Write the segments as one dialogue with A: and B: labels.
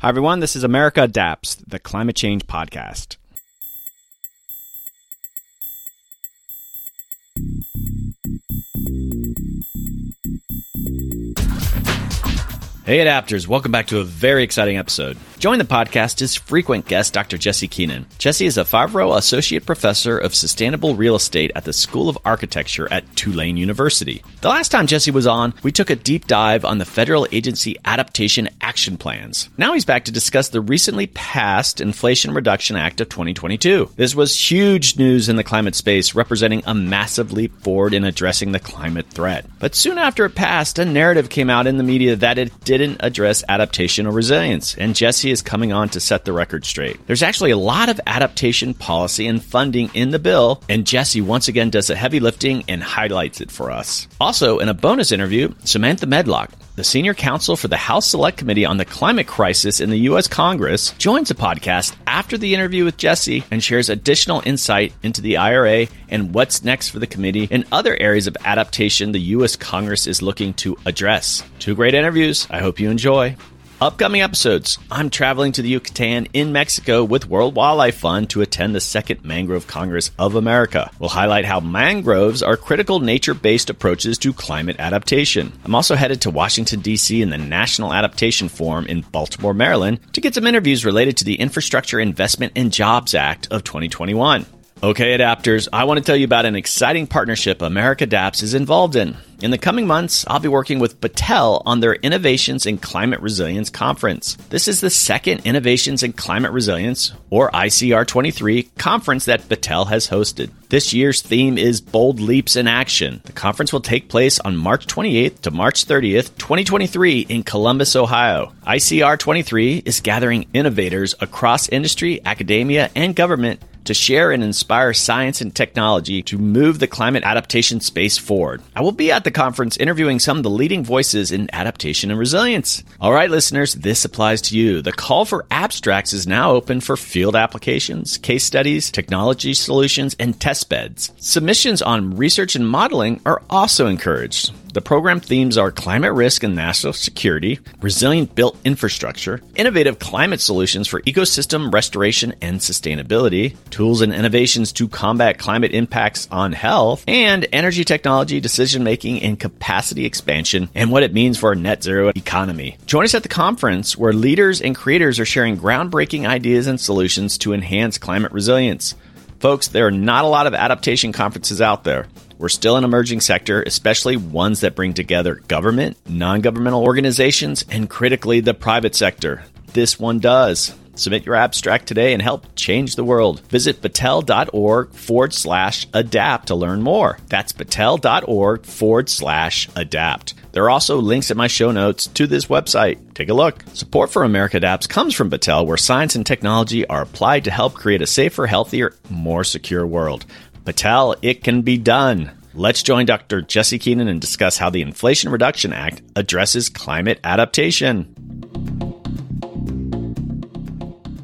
A: Hi, everyone. This is America Adapts, the climate change podcast. Hey, adapters, welcome back to a very exciting episode. Join the podcast is frequent guest Dr. Jesse Keenan. Jesse is a Favrot Associate Professor of Sustainable Real Estate at the School of Architecture at Tulane University. The last time Jesse was on, we took a deep dive on the federal agency adaptation action plans. Now he's back to discuss the recently passed Inflation Reduction Act of 2022. This was huge news in the climate space, representing a massive leap forward in addressing the climate threat. But soon after it passed, a narrative came out in the media that it did didn't address adaptation or resilience, and Jesse is coming on to set the record straight. There's actually a lot of adaptation policy and funding in the bill, and Jesse once again does the heavy lifting and highlights it for us. Also, in a bonus interview, Samantha Medlock, the senior counsel for the House Select Committee on the Climate Crisis in the U.S. Congress, joins the podcast after the interview with Jesse and shares additional insight into the IRA and what's next for the committee and other areas of adaptation the U.S. Congress is looking to address. Two great interviews. I hope you enjoy. Upcoming episodes I'm traveling to the Yucatan in Mexico with World Wildlife Fund to attend the second Mangrove Congress of America. We'll highlight how mangroves are critical nature based approaches to climate adaptation. I'm also headed to Washington, D.C. in the National Adaptation Forum in Baltimore, Maryland to get some interviews related to the Infrastructure Investment and Jobs Act of 2021. Okay, adapters, I want to tell you about an exciting partnership America Adapts is involved in. In the coming months, I'll be working with Battelle on their Innovations in Climate Resilience conference. This is the second Innovations in Climate Resilience, or ICR 23, conference that Battelle has hosted. This year's theme is Bold Leaps in Action. The conference will take place on March 28th to March 30th, 2023, in Columbus, Ohio. ICR 23 is gathering innovators across industry, academia, and government to share and inspire science and technology to move the climate adaptation space forward. I will be at the conference interviewing some of the leading voices in adaptation and resilience. All right, listeners, this applies to you. The call for abstracts is now open for field applications, case studies, technology solutions, and test beds. Submissions on research and modeling are also encouraged. The program themes are climate risk and national security, resilient built infrastructure, innovative climate solutions for ecosystem restoration and sustainability, tools and innovations to combat climate impacts on health, and energy technology decision making and capacity expansion and what it means for a net zero economy. Join us at the conference where leaders and creators are sharing groundbreaking ideas and solutions to enhance climate resilience. Folks, there are not a lot of adaptation conferences out there. We're still an emerging sector, especially ones that bring together government, non governmental organizations, and critically the private sector. This one does. Submit your abstract today and help change the world. Visit battelle.org forward slash adapt to learn more. That's battelle.org forward slash adapt. There are also links in my show notes to this website. Take a look. Support for America Adapts comes from Battelle, where science and technology are applied to help create a safer, healthier, more secure world. Battelle, it can be done. Let's join Dr. Jesse Keenan and discuss how the Inflation Reduction Act addresses climate adaptation.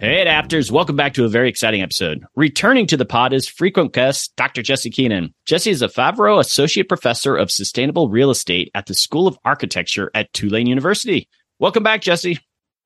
A: Hey, adapters, welcome back to a very exciting episode. Returning to the pod is frequent guest Dr. Jesse Keenan. Jesse is a Favrot Associate Professor of Sustainable Real Estate at the School of Architecture at Tulane University. Welcome back, Jesse.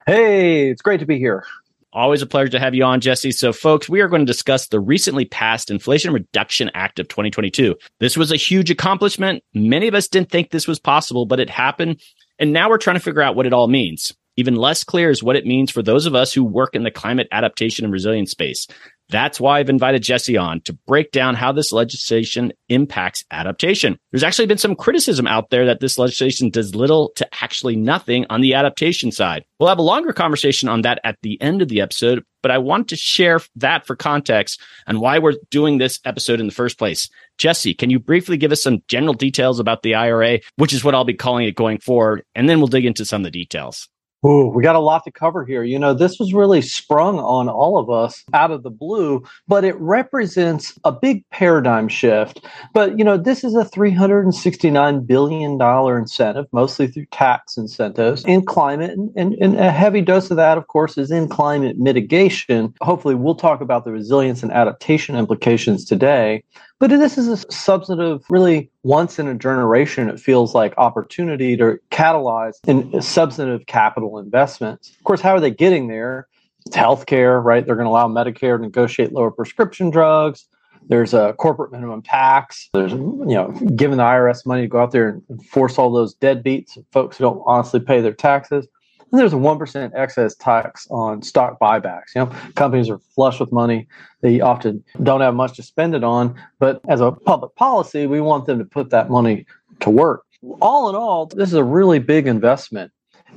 B: Hey, it's great to be here.
A: Always a pleasure to have you on, Jesse. So, folks, we are going to discuss the recently passed Inflation Reduction Act of 2022. This was a huge accomplishment. Many of us didn't think this was possible, but it happened. And now we're trying to figure out what it all means. Even less clear is what it means for those of us who work in the climate adaptation and resilience space. That's why I've invited Jesse on to break down how this legislation impacts adaptation. There's actually been some criticism out there that this legislation does little to actually nothing on the adaptation side. We'll have a longer conversation on that at the end of the episode, but I want to share that for context and why we're doing this episode in the first place. Jesse, can you briefly give us some general details about the IRA, which is what I'll be calling it going forward, and then we'll dig into some of the details.
B: Ooh, we got a lot to cover here. You know, this was really sprung on all of us out of the blue, but it represents a big paradigm shift. But, you know, this is a $369 billion incentive, mostly through tax incentives in climate. And, and, and a heavy dose of that, of course, is in climate mitigation. Hopefully, we'll talk about the resilience and adaptation implications today. But this is a substantive, really once in a generation, it feels like opportunity to catalyze in uh, substantive capital investments. Of course, how are they getting there? It's healthcare, right? They're going to allow Medicare to negotiate lower prescription drugs. There's a corporate minimum tax. There's, you know, giving the IRS money to go out there and force all those deadbeats, folks who don't honestly pay their taxes. And there's a 1% excess tax on stock buybacks. You know, companies are flush with money. They often don't have much to spend it on. But as a public policy, we want them to put that money to work. All in all, this is a really big investment.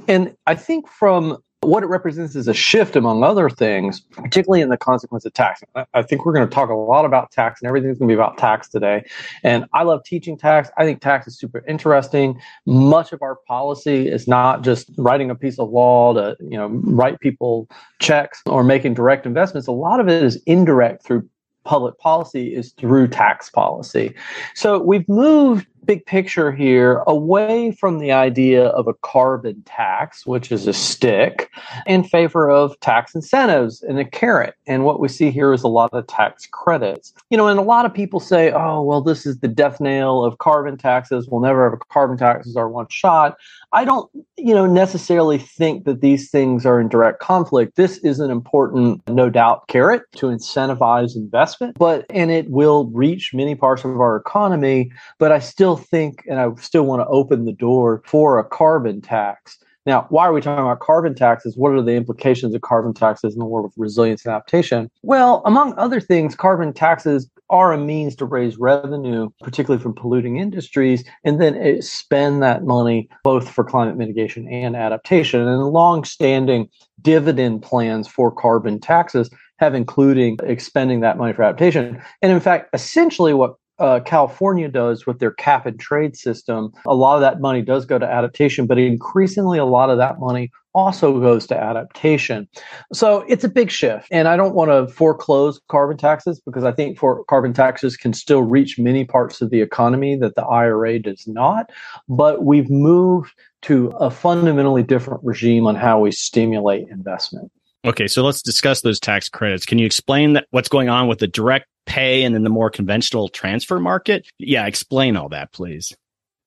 B: And I think from what it represents is a shift, among other things, particularly in the consequence of tax. I think we're going to talk a lot about tax, and everything's going to be about tax today. And I love teaching tax. I think tax is super interesting. Much of our policy is not just writing a piece of law to, you know, write people checks or making direct investments. A lot of it is indirect through public policy is through tax policy. So we've moved big picture here away from the idea of a carbon tax, which is a stick, in favor of tax incentives and a carrot. And what we see here is a lot of tax credits. You know, and a lot of people say, oh, well, this is the death nail of carbon taxes. We'll never have a carbon taxes are one shot. I don't, you know, necessarily think that these things are in direct conflict. This is an important, no doubt, carrot to incentivize investment, but and it will reach many parts of our economy. But I still think, and I still want to open the door for a carbon tax. Now, why are we talking about carbon taxes? What are the implications of carbon taxes in the world of resilience and adaptation? Well, among other things, carbon taxes are a means to raise revenue, particularly from polluting industries, and then spend that money both for climate mitigation and adaptation. And long-standing dividend plans for carbon taxes have including expending that money for adaptation. And in fact, essentially what uh, California does with their cap and trade system, a lot of that money does go to adaptation, but increasingly a lot of that money also goes to adaptation. So it's a big shift. And I don't want to foreclose carbon taxes because I think for carbon taxes can still reach many parts of the economy that the IRA does not. But we've moved to a fundamentally different regime on how we stimulate investment.
A: Okay, so let's discuss those tax credits. Can you explain that, what's going on with the direct pay and then the more conventional transfer market? Yeah, explain all that, please.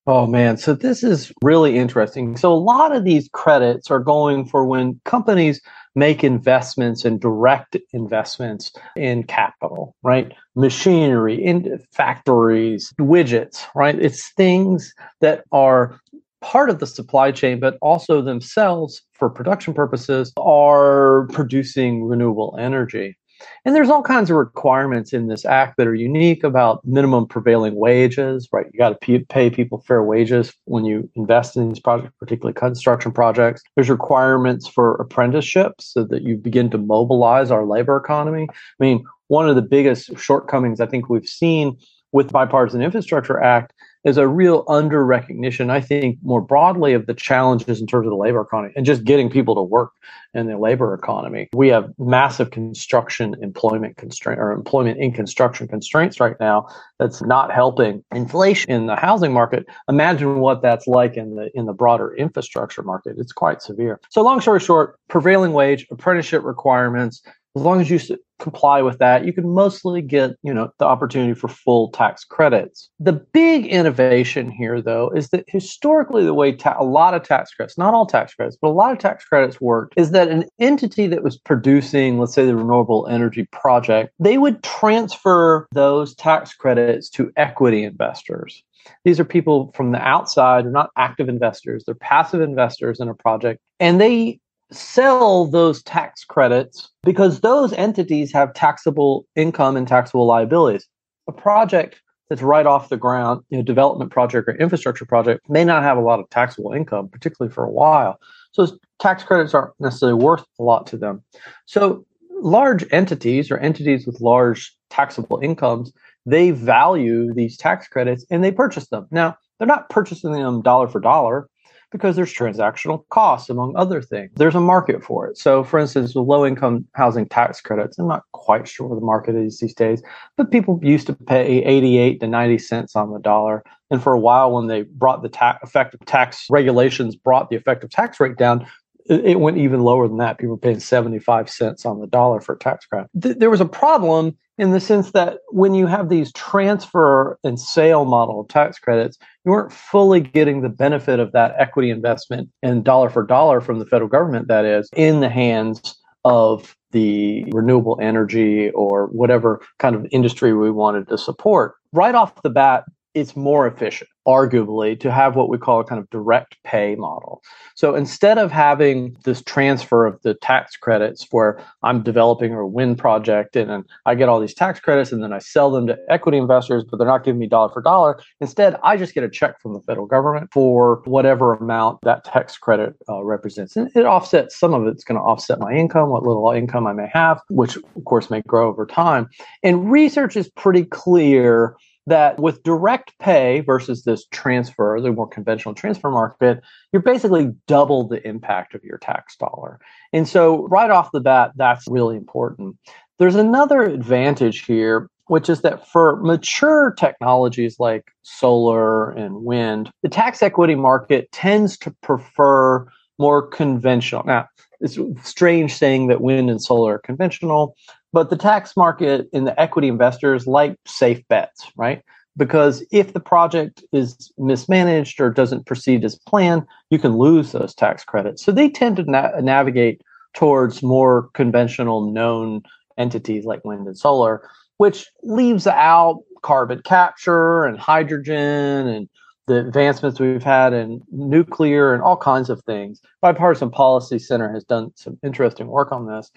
B: Oh man, so this is really interesting. So a lot of these credits are going for when companies make investments and direct investments in capital, right? Machinery, in factories, widgets, right? It's things that are part of the supply chain, but also themselves for production purposes are producing renewable energy. And there's all kinds of requirements in this act that are unique about minimum prevailing wages, right? You got to pay people fair wages when you invest in these projects, particularly construction projects. There's requirements for apprenticeships so that you begin to mobilize our labor economy. I mean, one of the biggest shortcomings I think we've seen with Bipartisan Infrastructure Act is a real under recognition, I think, more broadly of the challenges in terms of the labor economy and just getting people to work in the labor economy. We have massive construction employment constraint or employment in construction constraints right now that's not helping inflation in the housing market. Imagine what that's like in the in the broader infrastructure market. It's quite severe. So long story short, prevailing wage, apprenticeship requirements, as long as you comply with that, you can mostly get, you know, the opportunity for full tax credits. The big innovation here, though, is that historically the way ta- a lot of tax credits, not all tax credits, but a lot of tax credits worked, is that an entity that was producing, let's say, the renewable energy project, they would transfer those tax credits to equity investors. These are people from the outside, they're not active investors, they're passive investors in a project, and they sell those tax credits because those entities have taxable income and taxable liabilities. A project that's right off the ground, you know, development project or infrastructure project may not have a lot of taxable income, particularly for a while. So tax credits aren't necessarily worth a lot to them. So large entities or entities with large taxable incomes, they value these tax credits and they purchase them. Now, they're not purchasing them dollar for dollar because there's transactional costs, among other things. There's a market for it. So, for instance, with low income housing tax credits, I'm not quite sure what the market is these days, but people used to pay 88 to 90 cents on the dollar. And for a while, when they brought the ta- effective tax regulations, brought the effective tax rate down, it went even lower than that. People were paying 75 cents on the dollar for tax credit. Th- there was a problem in the sense that when you have these transfer and sale model tax credits, you weren't fully getting the benefit of that equity investment and dollar for dollar from the federal government, that is, in the hands of the renewable energy or whatever kind of industry we wanted to support. Right off the bat, it's more efficient, arguably, to have what we call a kind of direct pay model. So instead of having this transfer of the tax credits where I'm developing a wind project and, and I get all these tax credits and then I sell them to equity investors, but they're not giving me dollar for dollar, instead, I just get a check from the federal government for whatever amount that tax credit uh, represents. And it offsets some of it's going to offset my income, what little income I may have, which of course may grow over time. And research is pretty clear that with direct pay versus this transfer, the more conventional transfer market, you're basically double the impact of your tax dollar. And so, right off the bat, that's really important. There's another advantage here, which is that for mature technologies like solar and wind, the tax equity market tends to prefer more conventional. Now, it's strange saying that wind and solar are conventional, but the tax market and the equity investors like safe bets, right? Because if the project is mismanaged or doesn't proceed as planned, you can lose those tax credits. So they tend to na- navigate towards more conventional known entities like wind and solar, which leaves out carbon capture and hydrogen and the advancements we've had in nuclear and all kinds of things. Bipartisan Policy Center has done some interesting work on this.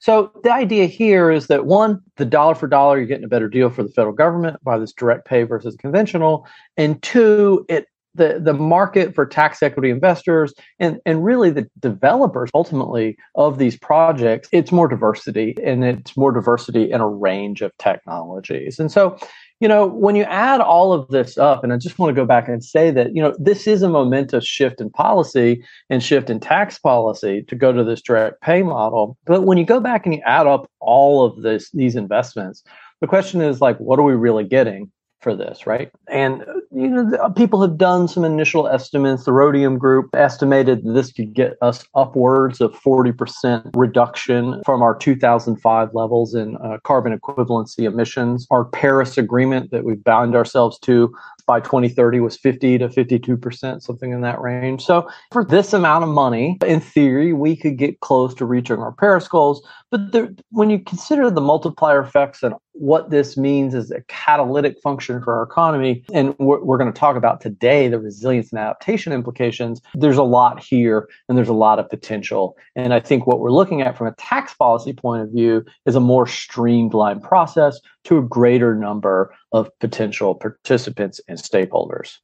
B: So the idea here is that one, the dollar for dollar, you're getting a better deal for the federal government by this direct pay versus conventional, and two, it the, the market for tax equity investors and, and really the developers ultimately of these projects, it's more diversity and it's more diversity in a range of technologies. And so you know, when you add all of this up, and I just want to go back and say that, you know, this is a momentous shift in policy and shift in tax policy to go to this direct pay model. But when you go back and you add up all of this, these investments, the question is like, what are we really getting? For this, right? And you know, the, people have done some initial estimates. The Rhodium Group estimated this could get us upwards of 40% reduction from our 2005 levels in uh, carbon equivalency emissions. Our Paris Agreement that we've bound ourselves to by 2030 was 50 to 52%, something in that range. So for this amount of money, in theory, we could get close to reaching our Paris goals. But there, when you consider the multiplier effects and what this means as a catalytic function for our economy, and we're, we're going to talk about today the resilience and adaptation implications, there's a lot here and there's a lot of potential. And I think what we're looking at from a tax policy point of view is a more streamlined process to a greater number of potential participants and stakeholders.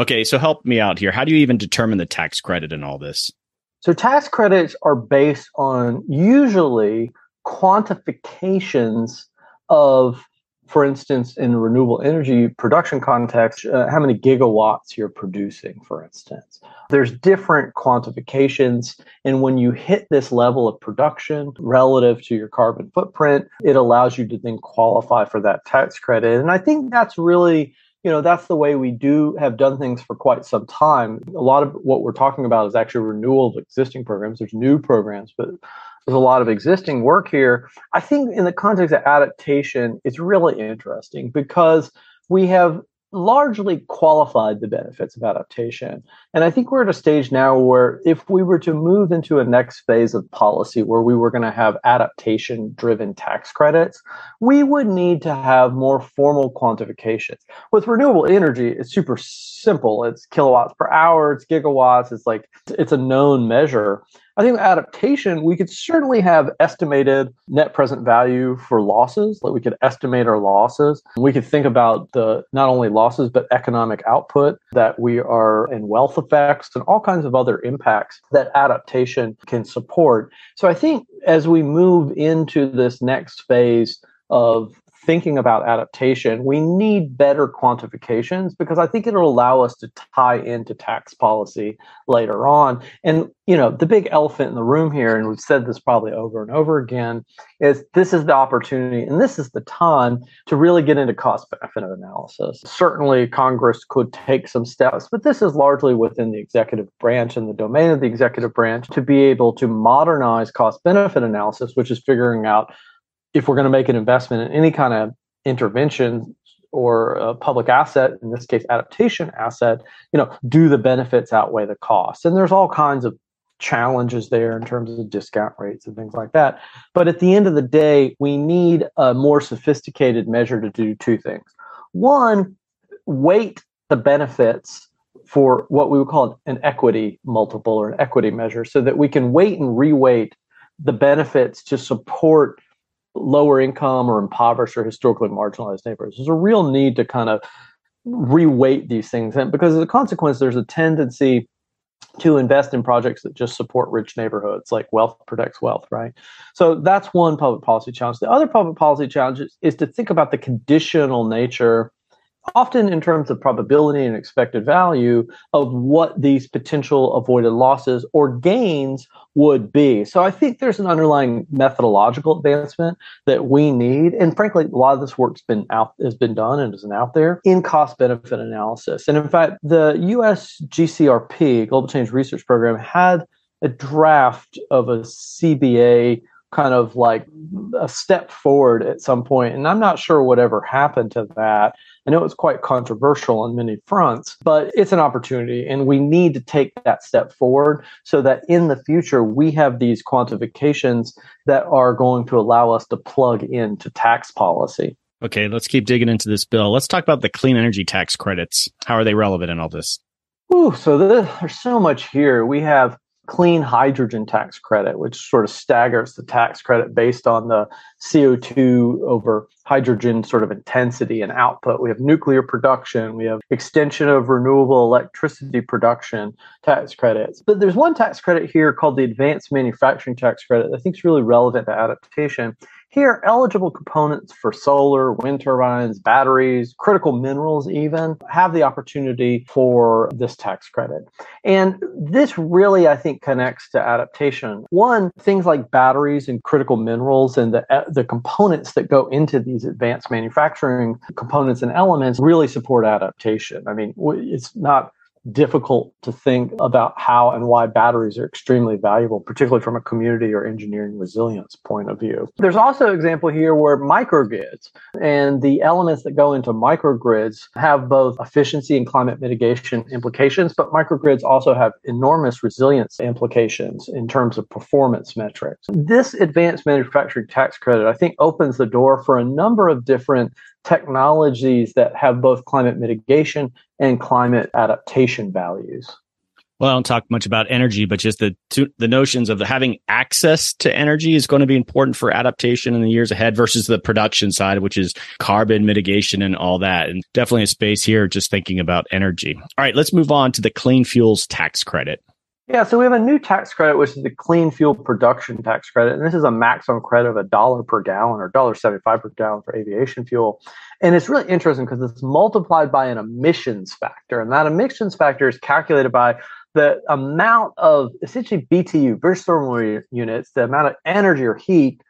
A: Okay, so help me out here. How do you even determine the tax credit in all this?
B: So, tax credits are based on usually quantifications of, for instance, in renewable energy production context, uh, how many gigawatts you're producing, for instance. There's different quantifications. And when you hit this level of production relative to your carbon footprint, it allows you to then qualify for that tax credit. And I think that's really you know that's the way we do have done things for quite some time a lot of what we're talking about is actually renewal of existing programs there's new programs but there's a lot of existing work here i think in the context of adaptation it's really interesting because we have largely qualified the benefits of adaptation. And I think we're at a stage now where if we were to move into a next phase of policy where we were going to have adaptation driven tax credits, we would need to have more formal quantifications. With renewable energy, it's super simple. It's kilowatts per hour, it's gigawatts, it's like it's a known measure. I think adaptation, we could certainly have estimated net present value for losses. Like we could estimate our losses. We could think about the not only losses, but economic output that we are in wealth effects and all kinds of other impacts that adaptation can support. So I think as we move into this next phase of thinking about adaptation, we need better quantifications because I think it'll allow us to tie into tax policy later on. And, you know, the big elephant in the room here, and we've said this probably over and over again, is this is the opportunity and this is the time to really get into cost benefit analysis. Certainly, Congress could take some steps, but this is largely within the executive branch and the domain of the executive branch to be able to modernize cost benefit analysis, which is figuring out if we're going to make an investment in any kind of intervention or a public asset, in this case, adaptation asset, you know, do the benefits outweigh the costs? And there's all kinds of challenges there in terms of discount rates and things like that. But at the end of the day, we need a more sophisticated measure to do two things. One, weight the benefits for what we would call an equity multiple or an equity measure so that we can weight and reweight the benefits to support lower income or impoverished or historically marginalized neighborhoods. There's a real need to kind of reweight these things. And because as a consequence, there's a tendency to invest in projects that just support rich neighborhoods, like wealth protects wealth, right? So that's one public policy challenge. The other public policy challenge is, is to think about the conditional nature often in terms of probability and expected value of what these potential avoided losses or gains would be. So I think there's an underlying methodological advancement that we need. And frankly, a lot of this work's been out has been done and isn't out there in cost benefit analysis. And in fact, the US GCRP, Global Change Research Program, had a draft of a CBA kind of like a step forward at some point and i'm not sure whatever happened to that I know it's quite controversial on many fronts, but it's an opportunity, and we need to take that step forward so that in the future we have these quantifications that are going to allow us to plug into tax policy.
A: Okay, let's keep digging into this bill. Let's talk about the clean energy tax credits. How are they relevant in all this?
B: Ooh, so there's so much here. We have clean hydrogen tax credit, which sort of staggers the tax credit based on the CO2 over hydrogen sort of intensity and output. We have nuclear production, we have extension of renewable electricity production tax credits. But there's one tax credit here called the advanced manufacturing tax credit that I think is really relevant to adaptation. Here, eligible components for solar, wind turbines, batteries, critical minerals, even have the opportunity for this tax credit. And this really, I think, connects to adaptation. One, things like batteries and critical minerals and the, the components that go into these advanced manufacturing components and elements really support adaptation. I mean, it's not difficult to think about how and why batteries are extremely valuable, particularly from a community or engineering resilience point of view. There's also an example here where microgrids and the elements that go into microgrids have both efficiency and climate mitigation implications, but microgrids also have enormous resilience implications in terms of performance metrics. This advanced manufacturing tax credit, I think, opens the door for a number of different technologies that have both climate mitigation and climate adaptation values.
A: Well, I don't talk much about energy, but just the two, the notions of having access to energy is going to be important for adaptation in the years ahead versus the production side, which is carbon mitigation and all that. And definitely a space here just thinking about energy. All right, let's move on to the clean fuels tax credit.
B: Yeah, so we have a new tax credit, which is the clean fuel production tax credit, and this is a maximum credit of a dollar per gallon or dollar seventy-five per gallon for aviation fuel. And it's really interesting because it's multiplied by an emissions factor, and that emissions factor is calculated by the amount of essentially BTU, British thermal units, the amount of energy or heat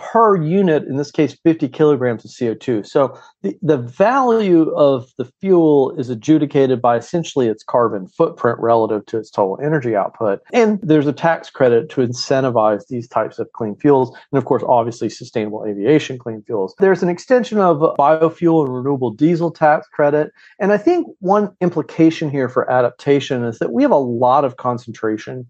B: per unit, in this case, 50 kilograms of CO2. So the, the value of the fuel is adjudicated by essentially its carbon footprint relative to its total energy output. And there's a tax credit to incentivize these types of clean fuels. And of course, obviously, sustainable aviation clean fuels. There's an extension of biofuel and renewable diesel tax credit. And I think one implication here for adaptation is that we have a lot of concentration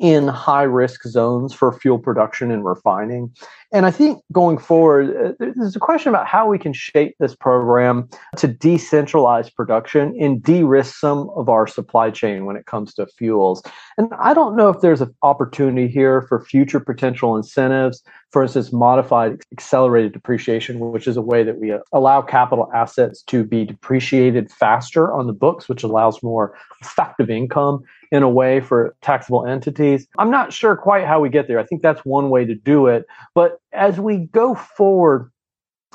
B: in high risk zones for fuel production and refining. And I think going forward, uh, there's a question about how we can shape this program to decentralize production and de risk some of our supply chain when it comes to fuels. And I don't know if there's an opportunity here for future potential incentives. For instance, modified accelerated depreciation, which is a way that we uh, allow capital assets to be depreciated faster on the books, which allows more effective income in a way for taxable entities. I'm not sure quite how we get there. I think that's one way to do it. But as we go forward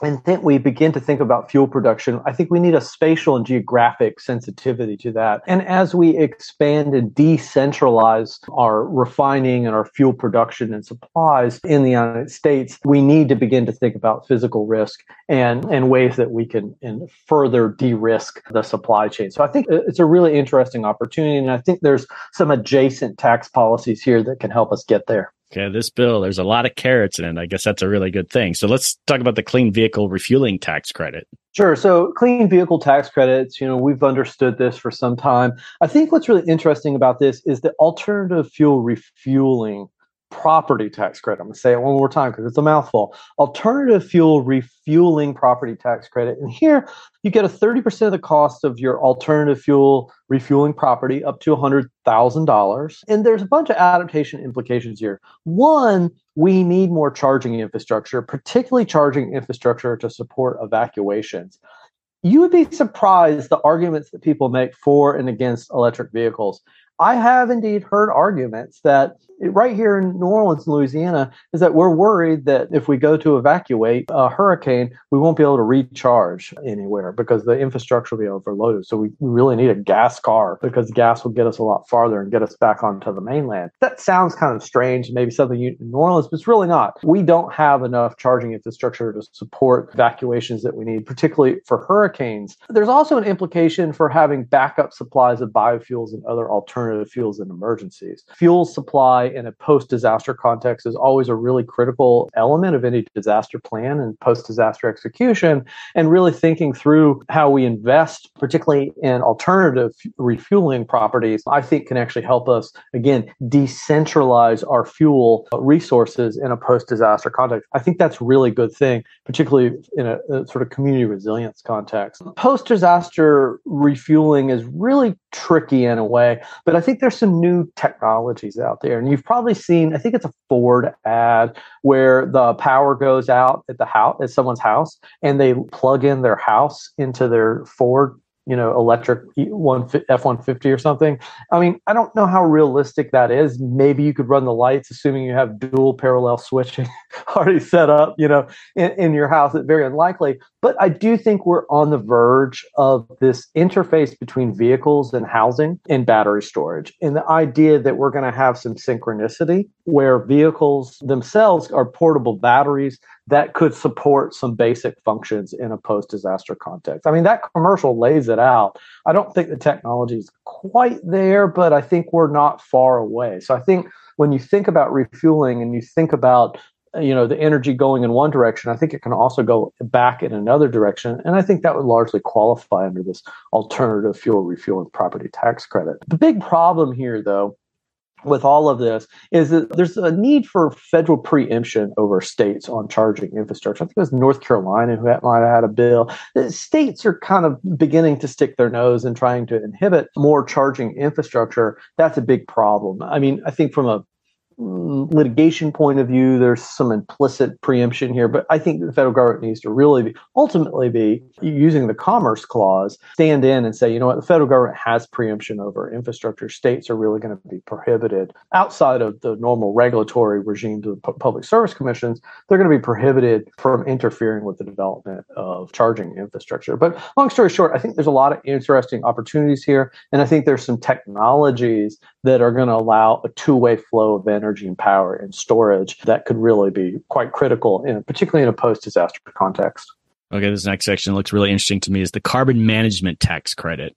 B: and then we begin to think about fuel production, I think we need a spatial and geographic sensitivity to that. And as we expand and decentralize our refining and our fuel production and supplies in the United States, we need to begin to think about physical risk and, and ways that we can and further de-risk the supply chain. So I think it's a really interesting opportunity. And I think there's some adjacent tax policies here that can help us get there.
A: Okay, this bill, there's a lot of carrots in it. I guess that's a really good thing. So let's talk about the clean vehicle refueling tax credit.
B: Sure. So clean vehicle tax credits, you know, we've understood this for some time. I think what's really interesting about this is the alternative fuel refueling property tax credit. I'm going to say it one more time because it's a mouthful. Alternative fuel refueling property tax credit. And here you get a 30% of the cost of your alternative fuel refueling property up to $100,000. And there's a bunch of adaptation implications here. One, we need more charging infrastructure, particularly charging infrastructure to support evacuations. You would be surprised the arguments that people make for and against electric vehicles. I have indeed heard arguments that right here in New Orleans, Louisiana, is that we're worried that if we go to evacuate a hurricane, we won't be able to recharge anywhere because the infrastructure will be overloaded. So we really need a gas car because gas will get us a lot farther and get us back onto the mainland. That sounds kind of strange, maybe something you, in New Orleans, but it's really not. We don't have enough charging infrastructure to support evacuations that we need, particularly for hurricanes. There's also an implication for having backup supplies of biofuels and other alternatives alternative fuels in emergencies. Fuel supply in a post disaster context is always a really critical element of any disaster plan and post disaster execution, and really thinking through how we invest, particularly in alternative refueling properties, I think can actually help us, again, decentralize our fuel resources in a post disaster context. I think that's a really good thing, particularly in a, a sort of community resilience context. Post disaster refueling is really tricky in a way, but I think there's some new technologies out there. And you've probably seen, I think it's a Ford ad where the power goes out at the house at someone's house and they plug in their house into their Ford you know, electric one F one fifty or something. I mean, I don't know how realistic that is. Maybe you could run the lights, assuming you have dual parallel switching already set up, you know, in, in your house. It's very unlikely. But I do think we're on the verge of this interface between vehicles and housing and battery storage, and the idea that we're going to have some synchronicity where vehicles themselves are portable batteries that could support some basic functions in a post disaster context. I mean, that commercial lays it out. I don't think the technology is quite there, but I think we're not far away. So I think when you think about refueling and you think about you know the energy going in one direction i think it can also go back in another direction and i think that would largely qualify under this alternative fuel refueling property tax credit the big problem here though with all of this is that there's a need for federal preemption over states on charging infrastructure. I think it was North Carolina who might have had a bill. States are kind of beginning to stick their nose and trying to inhibit more charging infrastructure. That's a big problem. I mean, I think from a litigation point of view, there's some implicit preemption here, but I think the federal government needs to really be, ultimately be using the Commerce Clause, stand in and say, you know what, the federal government has preemption over infrastructure. States are really going to be prohibited outside of the normal regulatory regime to the public service commissions. They're going to be prohibited from interfering with the development of charging infrastructure. But long story short, I think there's a lot of interesting opportunities here, and I think there's some technologies that are going to allow a two-way flow of energy and power and storage that could really be quite critical, in, particularly in a post-disaster context.
A: Okay, this next section looks really interesting to me is the carbon management tax credit.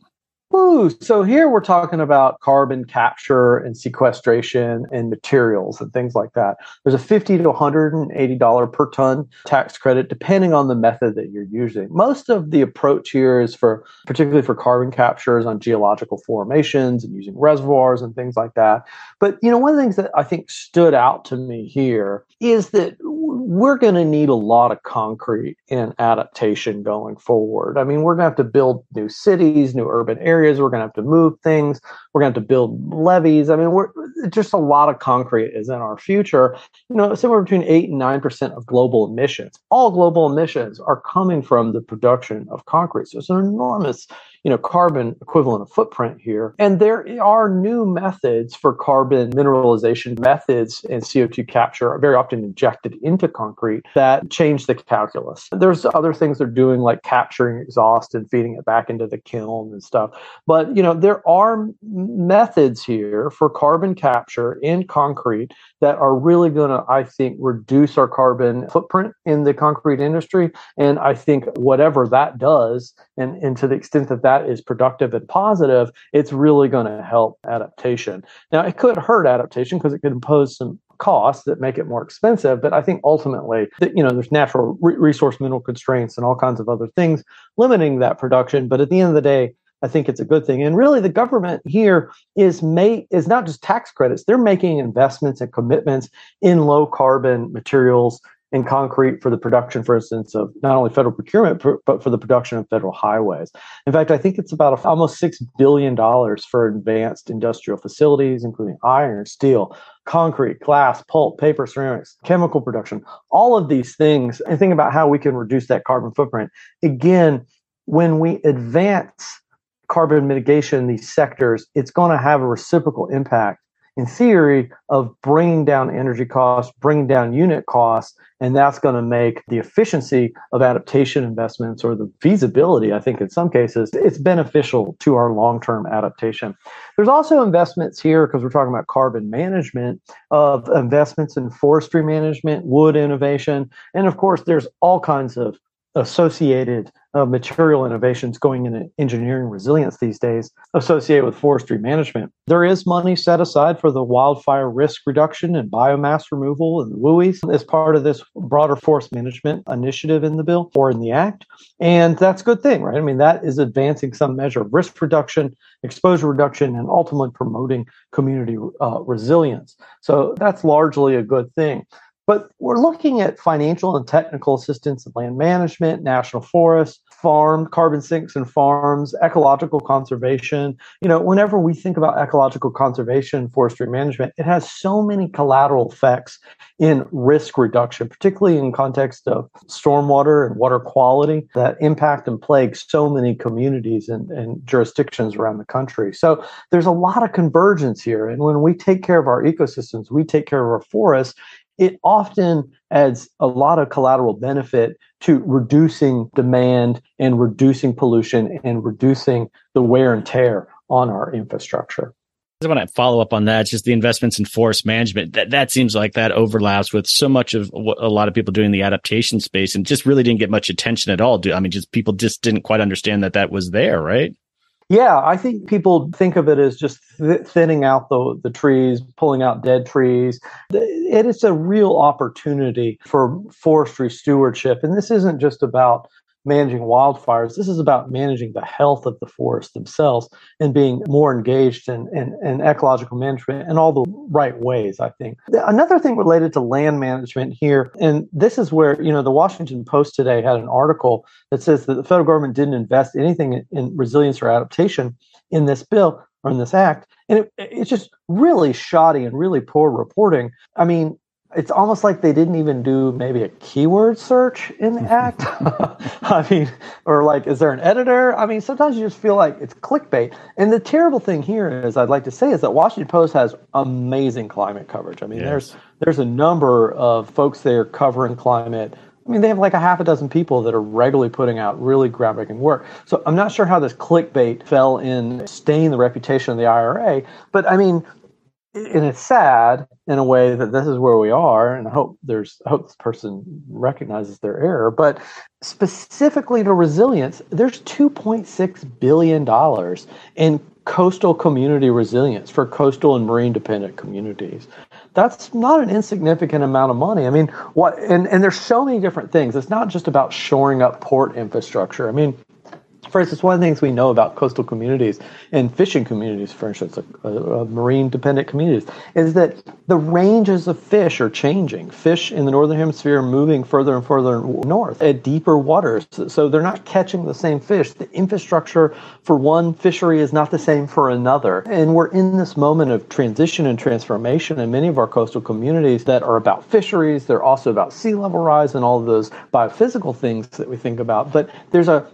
B: So here we're talking about carbon capture and sequestration and materials and things like that. There's a 50 to 180 dollar per ton tax credit depending on the method that you're using. Most of the approach here is for particularly for carbon captures on geological formations and using reservoirs and things like that. But you know one of the things that I think stood out to me here is that we're going to need a lot of concrete and adaptation going forward. I mean, we're going to have to build new cities, new urban areas. We're going to have to move things. We're going to have to build levees. I mean, we're just a lot of concrete is in our future. You know, somewhere between eight and nine percent of global emissions. All global emissions are coming from the production of concrete. So it's an enormous you know, carbon equivalent of footprint here. And there are new methods for carbon mineralization methods and CO2 capture are very often injected into concrete that change the calculus. There's other things they're doing like capturing exhaust and feeding it back into the kiln and stuff. But, you know, there are methods here for carbon capture in concrete that are really going to, I think, reduce our carbon footprint in the concrete industry. And I think whatever that does, and, and to the extent that that is productive and positive, it's really going to help adaptation. Now, it could hurt adaptation because it could impose some costs that make it more expensive. But I think ultimately, that, you know, there's natural re- resource mineral constraints and all kinds of other things limiting that production. But at the end of the day, I think it's a good thing. And really, the government here is made is not just tax credits; they're making investments and commitments in low carbon materials and concrete for the production, for instance, of not only federal procurement but for the production of federal highways. In fact, I think it's about almost six billion dollars for advanced industrial facilities, including iron, steel, concrete, glass, pulp, paper, ceramics, chemical production, all of these things. And think about how we can reduce that carbon footprint. Again, when we advance carbon mitigation in these sectors, it's going to have a reciprocal impact in theory of bringing down energy costs, bringing down unit costs, and that's going to make the efficiency of adaptation investments or the feasibility, I think in some cases, it's beneficial to our long-term adaptation. There's also investments here because we're talking about carbon management of investments in forestry management, wood innovation, and of course there's all kinds of associated uh, material innovations going into engineering resilience these days associated with forestry management. There is money set aside for the wildfire risk reduction and biomass removal and WUIs as part of this broader forest management initiative in the bill or in the act. And that's a good thing, right? I mean, that is advancing some measure of risk reduction, exposure reduction, and ultimately promoting community uh, resilience. So that's largely a good thing. But we're looking at financial and technical assistance in land management, national forests, farm, carbon sinks and farms, ecological conservation. You know, whenever we think about ecological conservation, forestry management, it has so many collateral effects in risk reduction, particularly in context of stormwater and water quality that impact and plague so many communities and, and jurisdictions around the country. So there's a lot of convergence here. And when we take care of our ecosystems, we take care of our forests, it often adds a lot of collateral benefit to reducing demand and reducing pollution and reducing the wear and tear on our infrastructure.
A: I want to follow up on that. It's just the investments in forest management. That that seems like that overlaps with so much of what a lot of people do in the adaptation space, and just really didn't get much attention at all. Do I mean, just people just didn't quite understand that that was there, right?
B: Yeah, I think people think of it as just th- thinning out the, the trees, pulling out dead trees. It is a real opportunity for forestry stewardship. And this isn't just about managing wildfires. This is about managing the health of the forests themselves and being more engaged in, in, in, ecological management in all the right ways, I think. Another thing related to land management here, and this is where, you know, the Washington Post today had an article that says that the federal government didn't invest anything in, resilience or adaptation in this bill or in this act. And it, it's just really shoddy and really poor reporting. I mean, it's almost like they didn't even do maybe a keyword search in the act. I mean, or like, is there an editor? I mean, sometimes you just feel like it's clickbait. And the terrible thing here is, I'd like to say, is that Washington Post has amazing climate coverage. I mean, yes. there's there's a number of folks there covering climate. I mean, they have like a half a dozen people that are regularly putting out really groundbreaking work. So I'm not sure how this clickbait fell in staining the reputation of the IRA, but I mean, and it's sad in a way that this is where we are and i hope there's I hope this person recognizes their error but specifically to resilience there's 2.6 billion dollars in coastal community resilience for coastal and marine dependent communities. That's not an insignificant amount of money. I mean what and, and there's so many different things. It's not just about shoring up port infrastructure. I mean For instance, one of the things we know about coastal communities and fishing communities, for instance, uh, uh, marine dependent communities, is that the ranges of fish are changing. Fish in the northern hemisphere are moving further and further north at deeper waters. So they're not catching the same fish. The infrastructure for one fishery is not the same for another. And we're in this moment of transition and transformation in many of our coastal communities that are about fisheries. They're also about sea level rise and all of those biophysical things that we think about. But there's a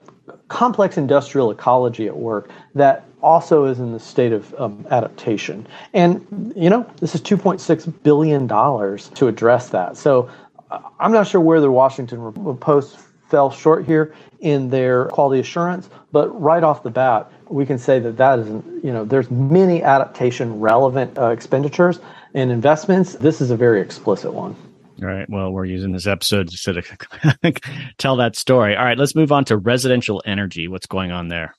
B: complex industrial ecology at work that also is in the state of um, adaptation. And, you know, this is $2.6 billion to address that. So uh, I'm not sure where the Washington Post fell short here in their quality assurance, but right off the bat, we can say that that is, you know, there's many adaptation relevant uh, expenditures and investments. This is a very explicit one.
A: All right. Well, we're using this episode to tell that story. All right. Let's move on to residential energy. What's going on there?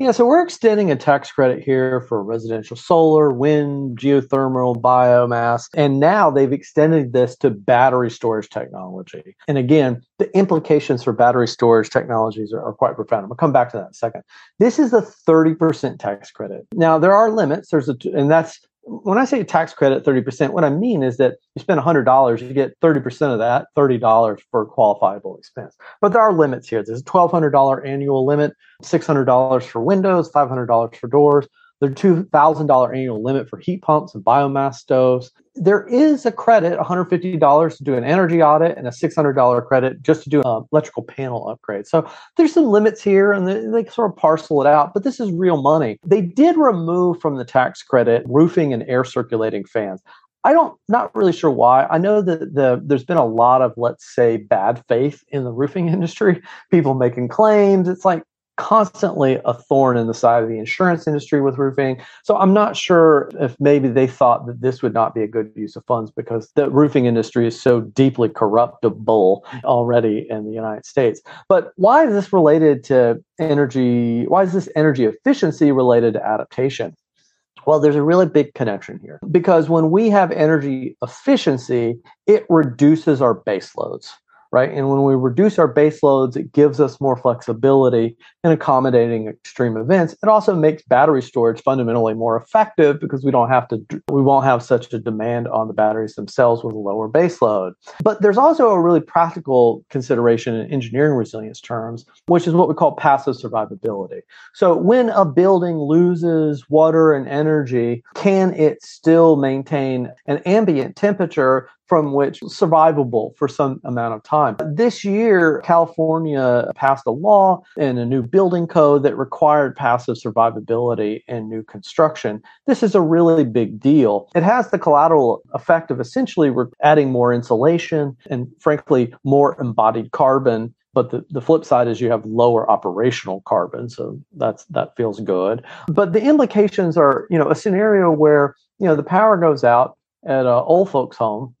B: Yeah, so we're extending a tax credit here for residential solar, wind, geothermal, biomass, and now they've extended this to battery storage technology. And again, the implications for battery storage technologies are, are quite profound. I'm gonna come back to that in a second. This is a 30% tax credit. Now there are limits. There's a, and that's when I say tax credit 30%, what I mean is that you spend $100, you get 30% of that, $30 for a qualifiable expense. But there are limits here. There's a $1,200 annual limit, $600 for windows, $500 for doors. There's a $2,000 annual limit for heat pumps and biomass stoves. There is a credit, $150 to do an energy audit and a $600 credit just to do an electrical panel upgrade. So there's some limits here and they, they sort of parcel it out, but this is real money. They did remove from the tax credit roofing and air circulating fans. I don't not really sure why. I know that the there's been a lot of let's say bad faith in the roofing industry, people making claims. It's like constantly a thorn in the side of the insurance industry with roofing. So I'm not sure if maybe they thought that this would not be a good use of funds because the roofing industry is so deeply corruptible already in the United States. But why is this related to energy? Why is this energy efficiency related to adaptation? Well, there's a really big connection here because when we have energy efficiency, it reduces our base loads right? And when we reduce our base loads, it gives us more flexibility in accommodating extreme events. It also makes battery storage fundamentally more effective because we don't have to, we won't have such a demand on the batteries themselves with a lower base load. But there's also a really practical consideration in engineering resilience terms, which is what we call passive survivability. So when a building loses water and energy, can it still maintain an ambient temperature from which survivable for some amount of time. This year, California passed a law and a new building code that required passive survivability in new construction. This is a really big deal. It has the collateral effect of essentially we're adding more insulation and, frankly, more embodied carbon but the, the flip side is you have lower operational carbon so that's that feels good but the implications are you know a scenario where you know the power goes out at an old folks home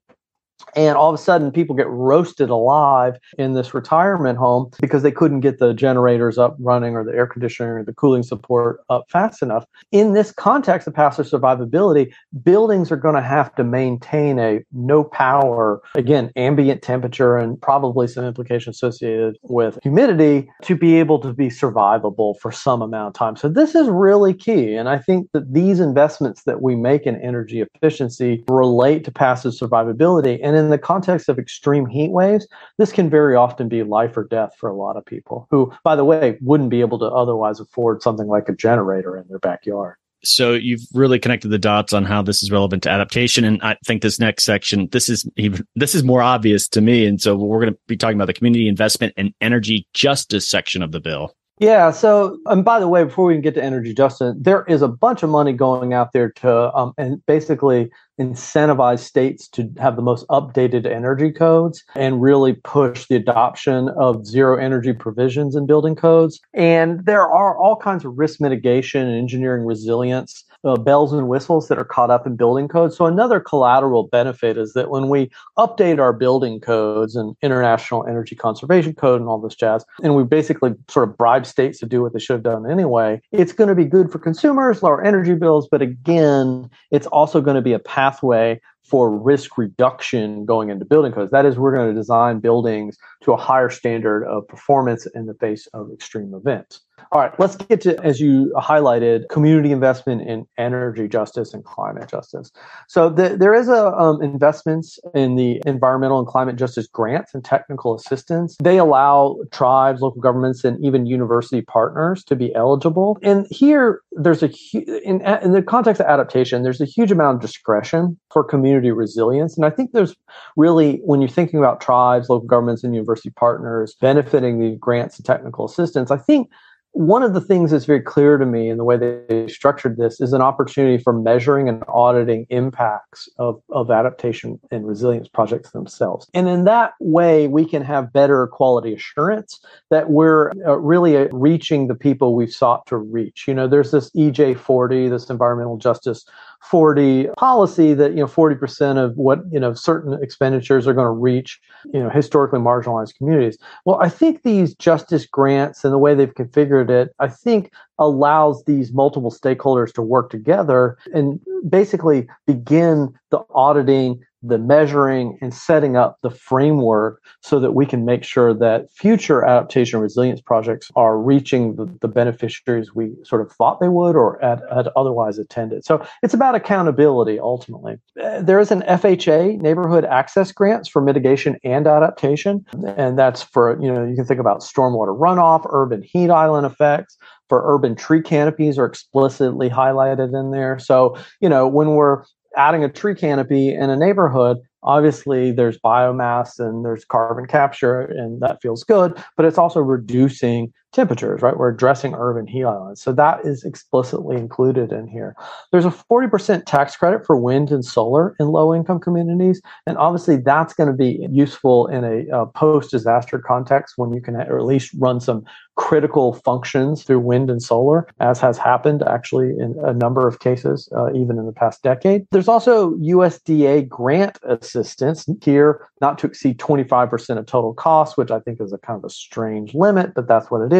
B: and all of a sudden, people get roasted alive in this retirement home because they couldn't get the generators up running or the air conditioning or the cooling support up fast enough. In this context of passive survivability, buildings are going to have to maintain a no power, again, ambient temperature and probably some implications associated with humidity to be able to be survivable for some amount of time. So, this is really key. And I think that these investments that we make in energy efficiency relate to passive survivability. And in the context of extreme heat waves, this can very often be life or death for a lot of people who, by the way, wouldn't be able to otherwise afford something like a generator in their backyard.
A: So you've really connected the dots on how this is relevant to adaptation, and I think this next section, this is even this is more obvious to me. And so we're going to be talking about the community investment and energy justice section of the bill.
B: Yeah. So, and by the way, before we can get to energy justice, there is a bunch of money going out there to um, and basically incentivize states to have the most updated energy codes and really push the adoption of zero energy provisions in building codes. And there are all kinds of risk mitigation and engineering resilience uh, bells and whistles that are caught up in building codes. So another collateral benefit is that when we update our building codes and International Energy Conservation Code and all this jazz, and we basically sort of bribe states to do what they should have done anyway, it's going to be good for consumers, lower energy bills, but again, it's also going to be a pathway for risk reduction going into building codes. That is, we're going to design buildings to a higher standard of performance in the face of extreme events. All right, let's get to, as you highlighted, community investment in energy justice and climate justice. So the, there is a um, investments in the environmental and climate justice grants and technical assistance. They allow tribes, local governments, and even university partners to be eligible. And here, there's a in, in the context of adaptation, there's a huge amount of discretion for community resilience. And I think there's really, when you're thinking about tribes, local governments, and university partners benefiting the grants and technical assistance, I think one of the things that's very clear to me in the way they structured this is an opportunity for measuring and auditing impacts of, of adaptation and resilience projects themselves. And in that way, we can have better quality assurance that we're uh, really uh, reaching the people we've sought to reach. You know, there's this EJ 40, this environmental justice 40 policy that, you know, 40% of what, you know, certain expenditures are going to reach, you know, historically marginalized communities. Well, I think these justice grants and the way they've configured it, I think allows these multiple stakeholders to work together and basically begin the auditing the measuring and setting up the framework so that we can make sure that future adaptation resilience projects are reaching the, the beneficiaries we sort of thought they would or had, had otherwise attended. So it's about accountability ultimately. Uh, there is an FHA neighborhood access grants for mitigation and adaptation. And that's for, you know, you can think about stormwater runoff, urban heat island effects, for urban tree canopies are explicitly highlighted in there. So, you know, when we're adding a tree canopy in a neighborhood, obviously there's biomass and there's carbon capture, and that feels good, but it's also reducing temperatures, right? We're addressing urban heat islands. So that is explicitly included in here. There's a 40% tax credit for wind and solar in low income communities. And obviously that's going to be useful in a, a post disaster context when you can at least run some critical functions through wind and solar, as has happened actually in a number of cases, uh, even in the past decade. There's also USDA grant assistance here, not to exceed 25% of total costs, which I think is a kind of a strange limit, but that's what it is.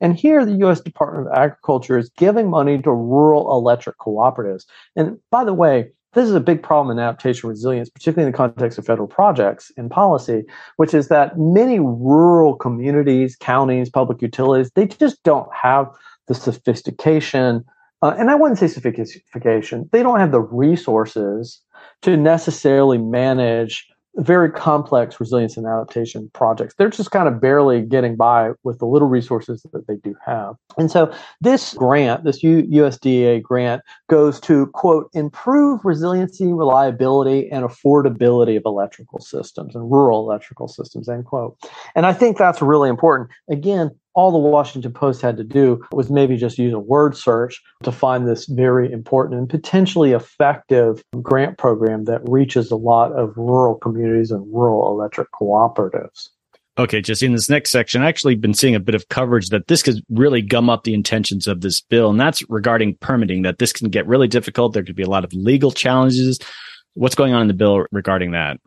B: And here, the U.S. Department of Agriculture is giving money to rural electric cooperatives. And by the way, this is a big problem in adaptation resilience, particularly in the context of federal projects and policy, which is that many rural communities, counties, public utilities, they just don't have the sophistication. Uh, and I wouldn't say sophistication, they don't have the resources to necessarily manage very complex resilience and adaptation projects. They're just kind of barely getting by with the little resources that they do have. And so this grant, this USDA grant, goes to quote, improve resiliency, reliability, and affordability of electrical systems and rural electrical systems, end quote. And I think that's really important. Again, all the Washington Post had to do was maybe just use a word search to find this very important and potentially effective grant program that reaches a lot of rural communities and rural electric cooperatives.
A: Okay, Jesse, in this next section, I actually been seeing a bit of coverage that this could really gum up the intentions of this bill, and that's regarding permitting, that this can get really difficult. There could be a lot of legal challenges. What's going on in the bill regarding that?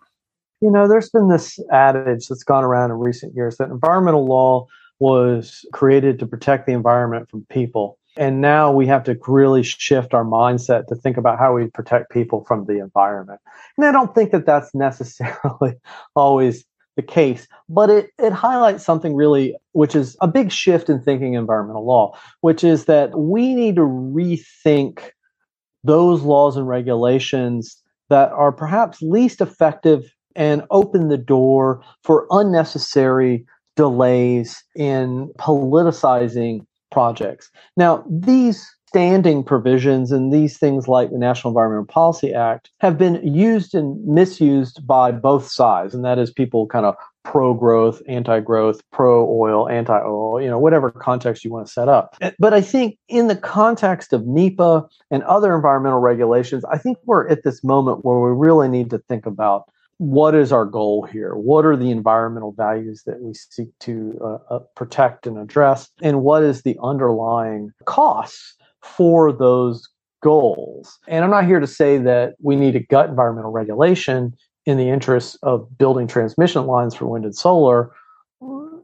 B: You know, there's been this adage that's gone around in recent years that environmental law was created to protect the environment from people. And now we have to really shift our mindset to think about how we protect people from the environment. And I don't think that that's necessarily always the case, but it, it highlights something really, which is a big shift in thinking environmental law, which is that we need to rethink those laws and regulations that are perhaps least effective and open the door for unnecessary delays in politicizing projects. Now, these standing provisions and these things like the National Environmental Policy Act have been used and misused by both sides, and that is people kind of pro growth, anti growth, pro oil, anti oil, you know, whatever context you want to set up. But I think in the context of NEPA and other environmental regulations, I think we're at this moment where we really need to think about what is our goal here? What are the environmental values that we seek to uh, uh, protect and address? And what is the underlying costs for those goals. And I'm not here to say that we need to gut environmental regulation in the interest of building transmission lines for wind and solar.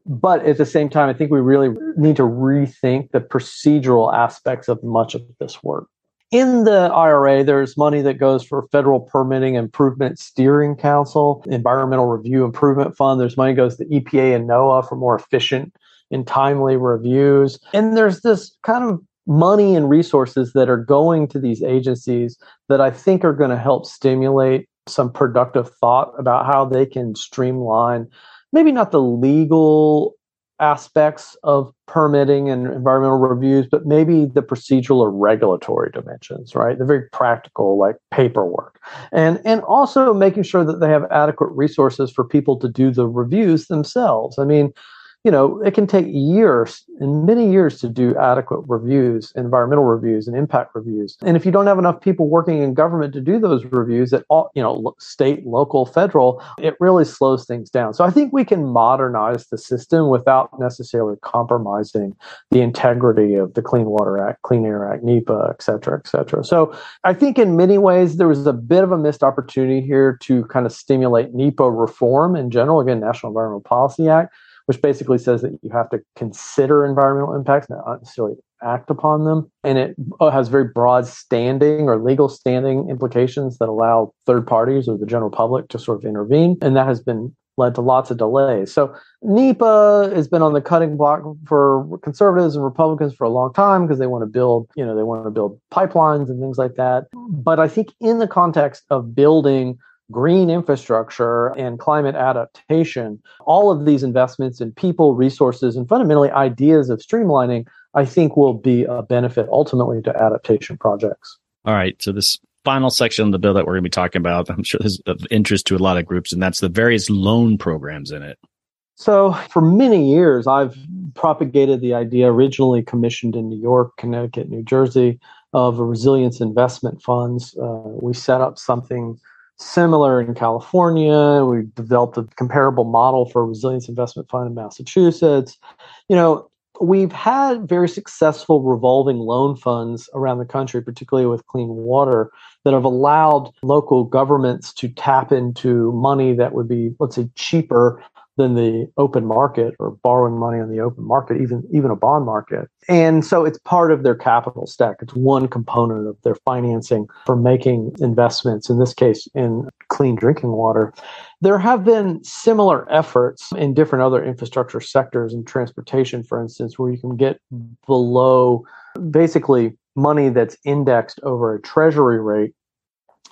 B: But at the same time, I think we really need to rethink the procedural aspects of much of this work. In the IRA, there's money that goes for Federal Permitting Improvement Steering Council, Environmental Review Improvement Fund. There's money goes to the EPA and NOAA for more efficient and timely reviews. And there's this kind of money and resources that are going to these agencies that I think are going to help stimulate some productive thought about how they can streamline maybe not the legal aspects of permitting and environmental reviews, but maybe the procedural or regulatory dimensions, right? The very practical, like paperwork, and and also making sure that they have adequate resources for people to do the reviews themselves. I mean, you know, it can take years and many years to do adequate reviews, environmental reviews and impact reviews. And if you don't have enough people working in government to do those reviews at all, you know, state, local, federal, it really slows things down. So I think we can modernize the system without necessarily compromising the integrity of the Clean Water Act, Clean Air Act, NEPA, et cetera, et cetera. So I think in many ways there was a bit of a missed opportunity here to kind of stimulate NEPA reform in general, again, National Environmental Policy Act which basically says that you have to consider environmental impacts, not necessarily act upon them. And it uh, has very broad standing or legal standing implications that allow third parties or the general public to sort of intervene. And that has been led to lots of delays. So NEPA has been on the cutting block for conservatives and Republicans for a long time because they want to build, you know, they want to build pipelines and things like that. But I think in the context of building green infrastructure and climate adaptation, all of these investments in people, resources, and fundamentally ideas of streamlining, I think will be a benefit ultimately to adaptation projects.
A: All right. So, this final section of the bill that we're going to be talking about, I'm sure is of interest to a lot of groups, and that's the various loan programs in it.
B: So, for many years, I've propagated the idea, originally commissioned in New York, Connecticut, New Jersey, of resilience investment funds. Uh, we set up something similar in California. We developed a comparable model for a resilience investment fund in Massachusetts. You know, we've had very successful revolving loan funds around the country, particularly with clean water, that have allowed local governments to tap into money that would be, let's say, cheaper than the open market or borrowing money on the open market, even even a bond market. And so it's part of their capital stack. It's one component of their financing for making investments, in this case in clean drinking water. There have been similar efforts in different other infrastructure sectors and transportation, for instance, where you can get below basically money that's indexed over a treasury rate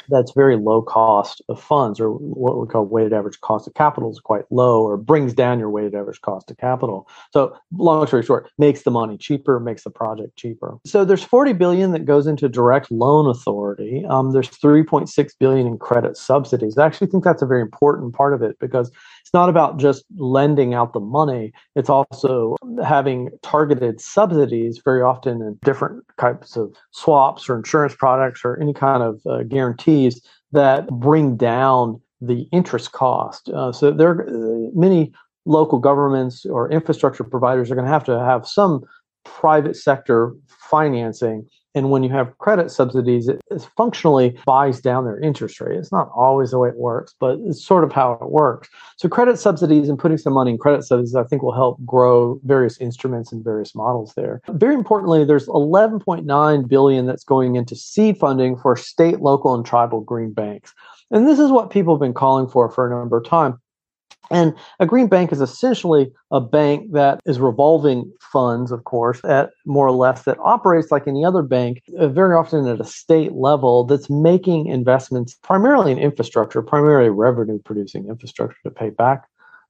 B: that's very low cost of funds, or what we call weighted average cost of capital is quite low, or brings down your weighted average cost of capital. So, long story short, makes the money cheaper, makes the project cheaper. So, there's 40 billion that goes into direct loan authority. Um, there's 3.6 billion in credit subsidies. I actually think that's a very important part of it because it's not about just lending out the money. It's also having targeted subsidies, very often in different types of swaps or insurance products or any kind of uh, guarantee fees that bring down the interest cost. Uh, so there are uh, many local governments or infrastructure providers are going to have to have some private sector financing and when you have credit subsidies, it, functionally buys down their interest rate. It's not always the way it works, but it's sort of how it works. So credit subsidies and putting some money in credit subsidies, I think will help grow various instruments and various models there. Very importantly, there's 11.9 billion that's going into seed funding for state, local, and tribal green banks. And this is what people have been calling for for a number of time. And a green bank is essentially a bank that is revolving funds, of course, at more or less that operates like any other bank, uh, very often at a state level that's making investments primarily in infrastructure, primarily revenue producing infrastructure to pay back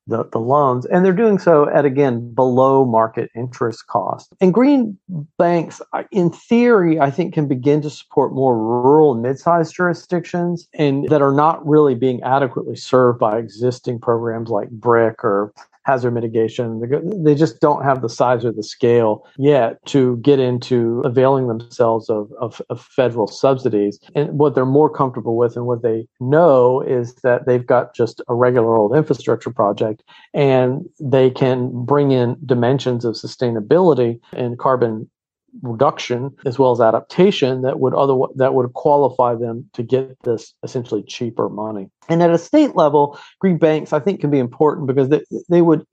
B: the, the loans, and they're doing so at again below market interest cost. And green banks, uh, in theory, I think can begin to support more rural and mid-sized jurisdictions and that are not really being adequately served by existing programs like BRIC or hazard mitigation. They just don't have the size or the scale yet to get into availing themselves of, of, of, federal subsidies. And what they're more comfortable with and what they know is that they've got just a regular old infrastructure project and they can bring in dimensions of sustainability and carbon reduction as well as adaptation that would other that would qualify them to get this essentially cheaper money. And at a state level, green banks I think can be important because they, they would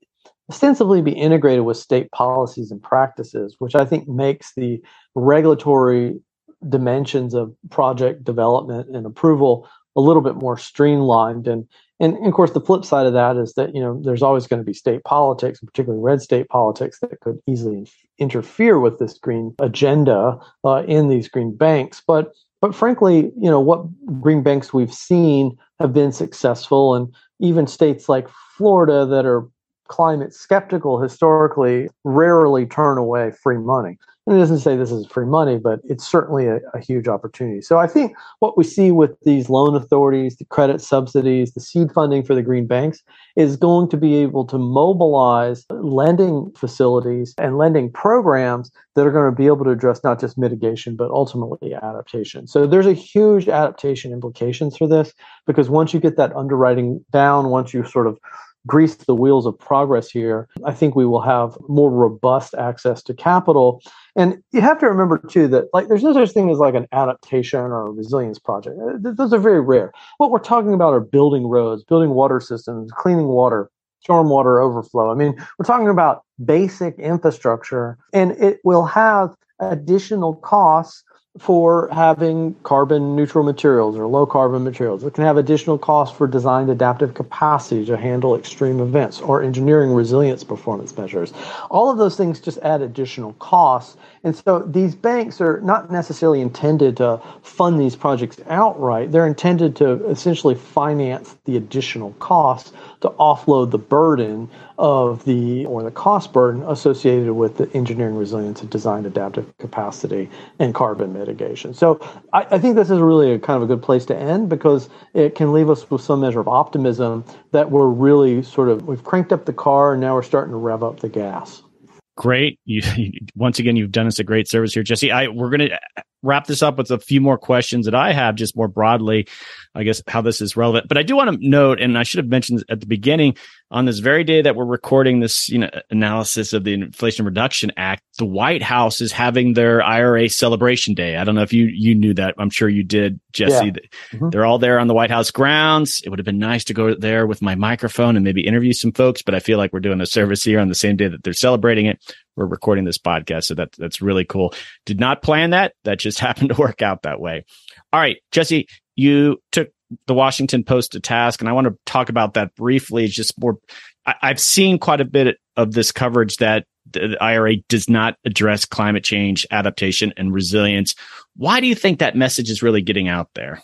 B: ostensibly be integrated with state policies and practices, which I think makes the regulatory dimensions of project development and approval a little bit more streamlined and and, of course the flip side of that is that you know there's always going to be state politics and particularly red state politics that could easily interfere with this green agenda uh, in these green banks. But but frankly you know what green banks we've seen have been successful and even states like Florida that are climate skeptical historically rarely turn away free money and it doesn't say this is free money, but it's certainly a, a, huge opportunity. So I think what we see with these loan authorities, the credit subsidies, the seed funding for the green banks is going to be able to mobilize lending facilities and lending programs that are going to be able to address not just mitigation, but ultimately adaptation. So there's a huge adaptation implications for this because once you get that underwriting down, once you sort of grease the wheels of progress here, I think we will have more robust access to capital and you have to remember too that like there's no such thing as like an adaptation or a resilience project. Uh, those are very rare. What we're talking about are building roads, building water systems, cleaning water, stormwater overflow. I mean, we're talking about basic infrastructure, and it will have additional costs for having carbon neutral materials or low carbon materials. It can have additional costs for designed adaptive capacity to handle extreme events or engineering resilience performance measures. All of those things just add additional costs. And so these banks are not necessarily intended to fund these projects outright. They're intended to essentially finance the additional costs to offload the burden of the or the cost burden associated with the engineering resilience and designed adaptive capacity and carbon mitigation. So I, I, think this is really a kind of a good place to end because it can leave us with some measure of optimism that we're really sort of we've cranked up the car and now we're starting to rev up the gas.
A: Great. You once again you've done us a great service here, Jesse. I we're gonna wrap this up with a few more questions that I have just more broadly, I guess, how this is relevant. But I do want to note, and I should have mentioned at the beginning, on this very day that we're recording this, you know, analysis of the Inflation Reduction Act, the White House is having their IRA celebration day. I don't know if you you knew that. I'm sure you did, Jesse. Yeah. Mm-hmm. They're all there on the White House grounds. It would have been nice to go there with my microphone and maybe interview some folks, but I feel like we're doing a service here on the same day that they're celebrating it. We're recording this podcast, so that that's really cool. Did not plan that. That just happened to work out that way. All right, Jesse, you took the Washington Post to task, and I want to talk about that briefly. It's just more, I, I've seen quite a bit of this coverage that the IRA does not address climate change, adaptation, and resilience. Why do you think that message is really getting out there?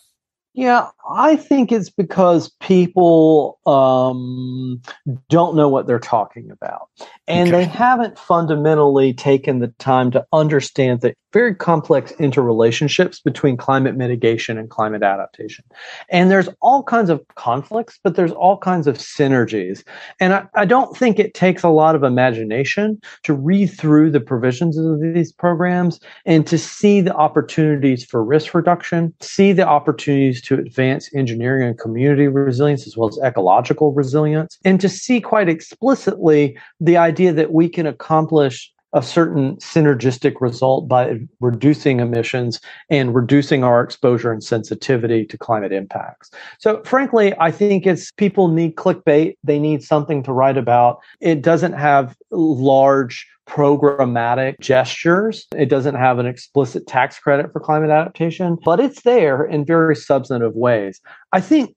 B: Yeah, I think it's because people um, don't know what they're talking about. And okay. they haven't fundamentally taken the time to understand the very complex interrelationships between climate mitigation and climate adaptation. And there's all kinds of conflicts, but there's all kinds of synergies. And I, I don't think it takes a lot of imagination to read through the provisions of these programs and to see the opportunities for risk reduction, see the opportunities to advance engineering and community resilience as well as ecological resilience, and to see quite explicitly the idea that we can accomplish a certain synergistic result by reducing emissions and reducing our exposure and sensitivity to climate impacts. So, frankly, I think it's people need clickbait. They need something to write about. It doesn't have large programmatic gestures. It doesn't have an explicit tax credit for climate adaptation, but it's there in very substantive ways. I think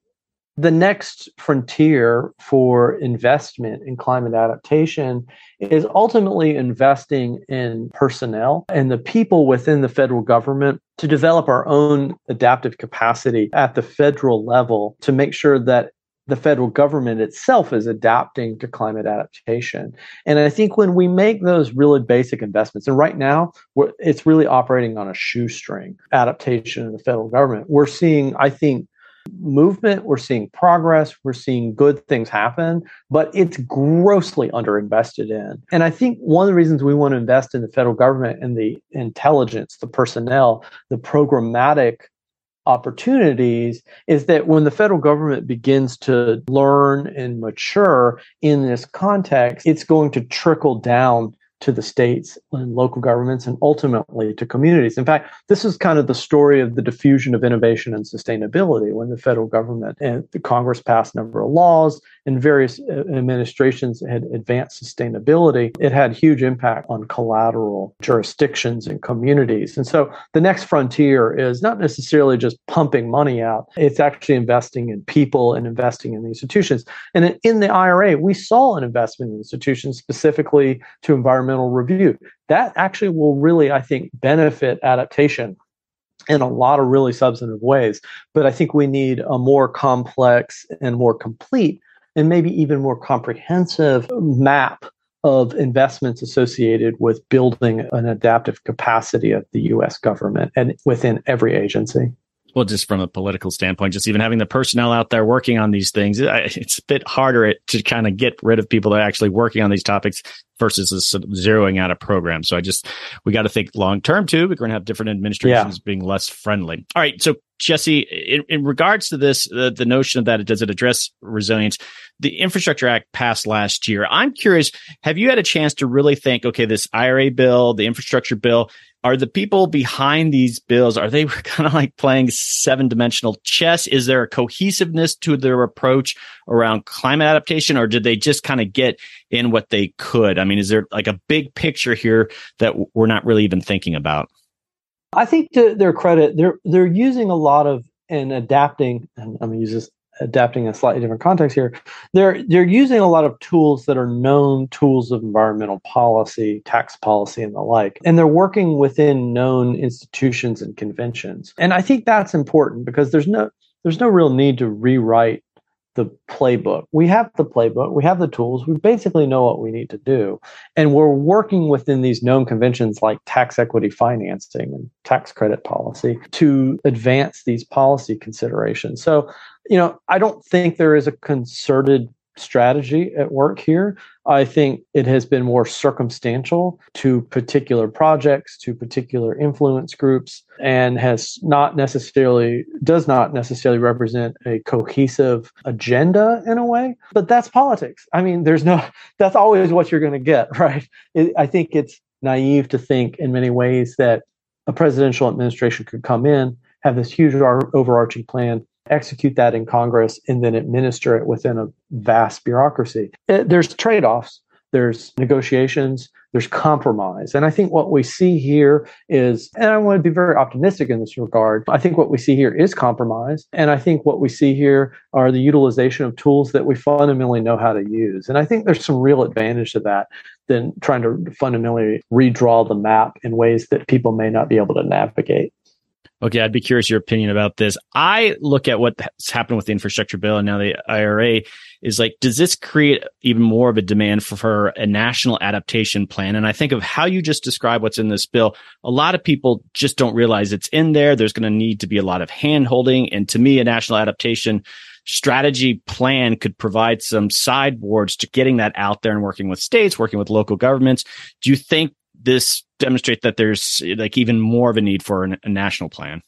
B: the next frontier for investment in climate adaptation is ultimately investing in personnel and the people within the federal government to develop our own adaptive capacity at the federal level to make sure that the federal government itself is adapting to climate adaptation. And I think when we make those really basic investments, and right now it's really operating on a shoestring adaptation in the federal government, we're seeing, I think, movement, we're seeing progress, we're seeing good things happen, but it's grossly underinvested in. And I think one of the reasons we want to invest in the federal government and the intelligence, the personnel, the programmatic opportunities is that when the federal government begins to learn and mature in this context, it's going to trickle down to the states and local governments and ultimately to communities. In fact, this is kind of the story of the diffusion of innovation and sustainability when the federal government and the Congress passed a number of laws and various uh, administrations had advanced sustainability. It had huge impact on collateral jurisdictions and communities. And so the next frontier is not necessarily just pumping money out, it's actually investing in people and investing in the institutions. And in the IRA, we saw an investment in institutions specifically to environmental review. That actually will really, I think, benefit adaptation in a lot of really substantive ways. But I think we need a more complex and more complete and maybe even more comprehensive map of investments associated with building an adaptive capacity of the US government and within every agency
A: well, just from a political standpoint, just even having the personnel out there working on these things, it's a bit harder to kind of get rid of people that are actually working on these topics versus zeroing out a program. So I just, we got to think long term too. We're going to have different administrations yeah. being less friendly. All right. So Jesse, in, in regards to this, uh, the notion of that it does it address resilience? The Infrastructure Act passed last year. I'm curious, have you had a chance to really think, okay, this IRA bill, the infrastructure bill, are the people behind these bills are they kind of like playing seven dimensional chess is there a cohesiveness to their approach around climate adaptation or did they just kind of get in what they could i mean is there like a big picture here that we're not really even thinking about?
B: I think to their credit they're they're using a lot of and adapting and i'm to use this adapting a slightly different context here. They're they're using a lot of tools that are known tools of environmental policy tax policy and the like and they're working within known institutions and conventions. And i think that's important because there's no there's no real need to rewrite the playbook. We have the playbook, we have the tools, we basically know what we need to do. And we're working within these known conventions like tax equity financing and tax credit policy to advance these policy considerations. So, you know, I don't think there is a concerted strategy at work here. I think it has been more circumstantial to particular projects, to particular influence groups, and has not necessarily, does not necessarily represent a cohesive agenda in a way. But that's politics. I mean, there's no, that's always what you're going to get, right? It, I think it's naive to think in many ways that a presidential administration could come in, have this huge overarching plan, execute that in Congress, and then administer it within a vast bureaucracy. Eh, there's trade offs, there's negotiations, there's compromise. And I think what we see here is, and I want to be very optimistic in this regard, I think what we see here is compromise. And I think what we see here are the utilization of tools that we fundamentally know how to use. And I think there's some real advantage to that than trying to fundamentally redraw the map in ways that people may not be able to navigate.
A: Okay, I'd be curious your opinion about this. I look at what's happened with the infrastructure bill and now the IRA is like, does this create even more of a demand for, for a national adaptation plan? And I think of how you just described what's in this bill. A lot of people just don't realize it's in there. There's going to need to be a lot of hand holding. And to me, a national adaptation strategy plan could provide some sideboards to getting that out there and working with states, working with local governments. Do you think this demonstrate that there's like even more of a need for an, a national plan?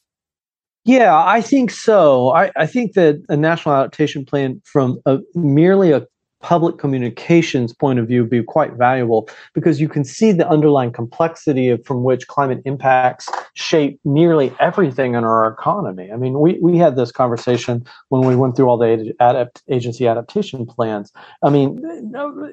B: Yeah, I think so. I, I think that a national adaptation plan from a, merely a public communications point of view be quite valuable because you can see the underlying complexity of from which climate impacts shape nearly everything in our economy. I mean, we, we had this conversation when we went through all the adapt, agency adaptation plans. I mean,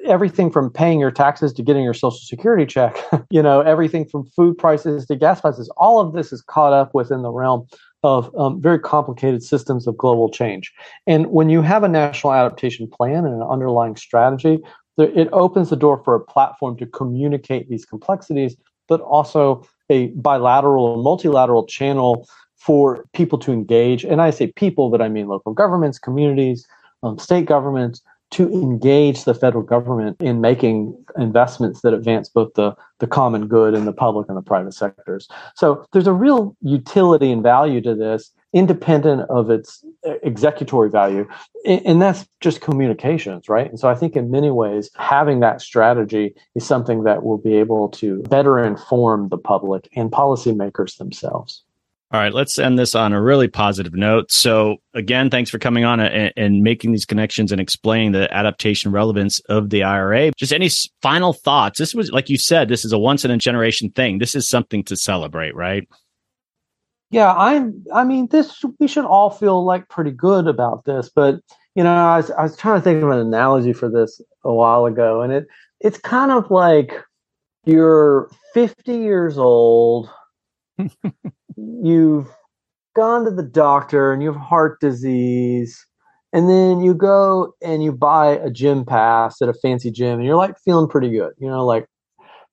B: everything from paying your taxes to getting your social security check, you know, everything from food prices to gas prices, all of this is caught up within the realm of um, very complicated systems of global change. And when you have a national adaptation plan and an underlying strategy, it opens the door for a platform to communicate these complexities, but also a bilateral or multilateral channel for people to engage. And I say people, but I mean local governments, communities, um, state governments, to engage the federal government in making investments that advance both the, the common good and the public and the private sectors. So there's a real utility and value to this, independent of its executory value. And that's just communications, right? And so I think in many ways, having that strategy is something that will be able to better inform the public and policymakers themselves.
A: All right, let's end this on a really positive note. So, again, thanks for coming on and, and, making these connections and explaining the adaptation relevance of the IRA. Just any final thoughts? This was, like you said, this is a once in a generation thing. This is something to celebrate, right?
B: Yeah, I'm. I mean, this we should all feel like pretty good about this. But you know, I was, I was trying to think of an analogy for this a while ago, and it it's kind of like you're 50 years old you've gone to the doctor and you have heart disease and then you go and you buy a gym pass at a fancy gym and you're like feeling pretty good you know like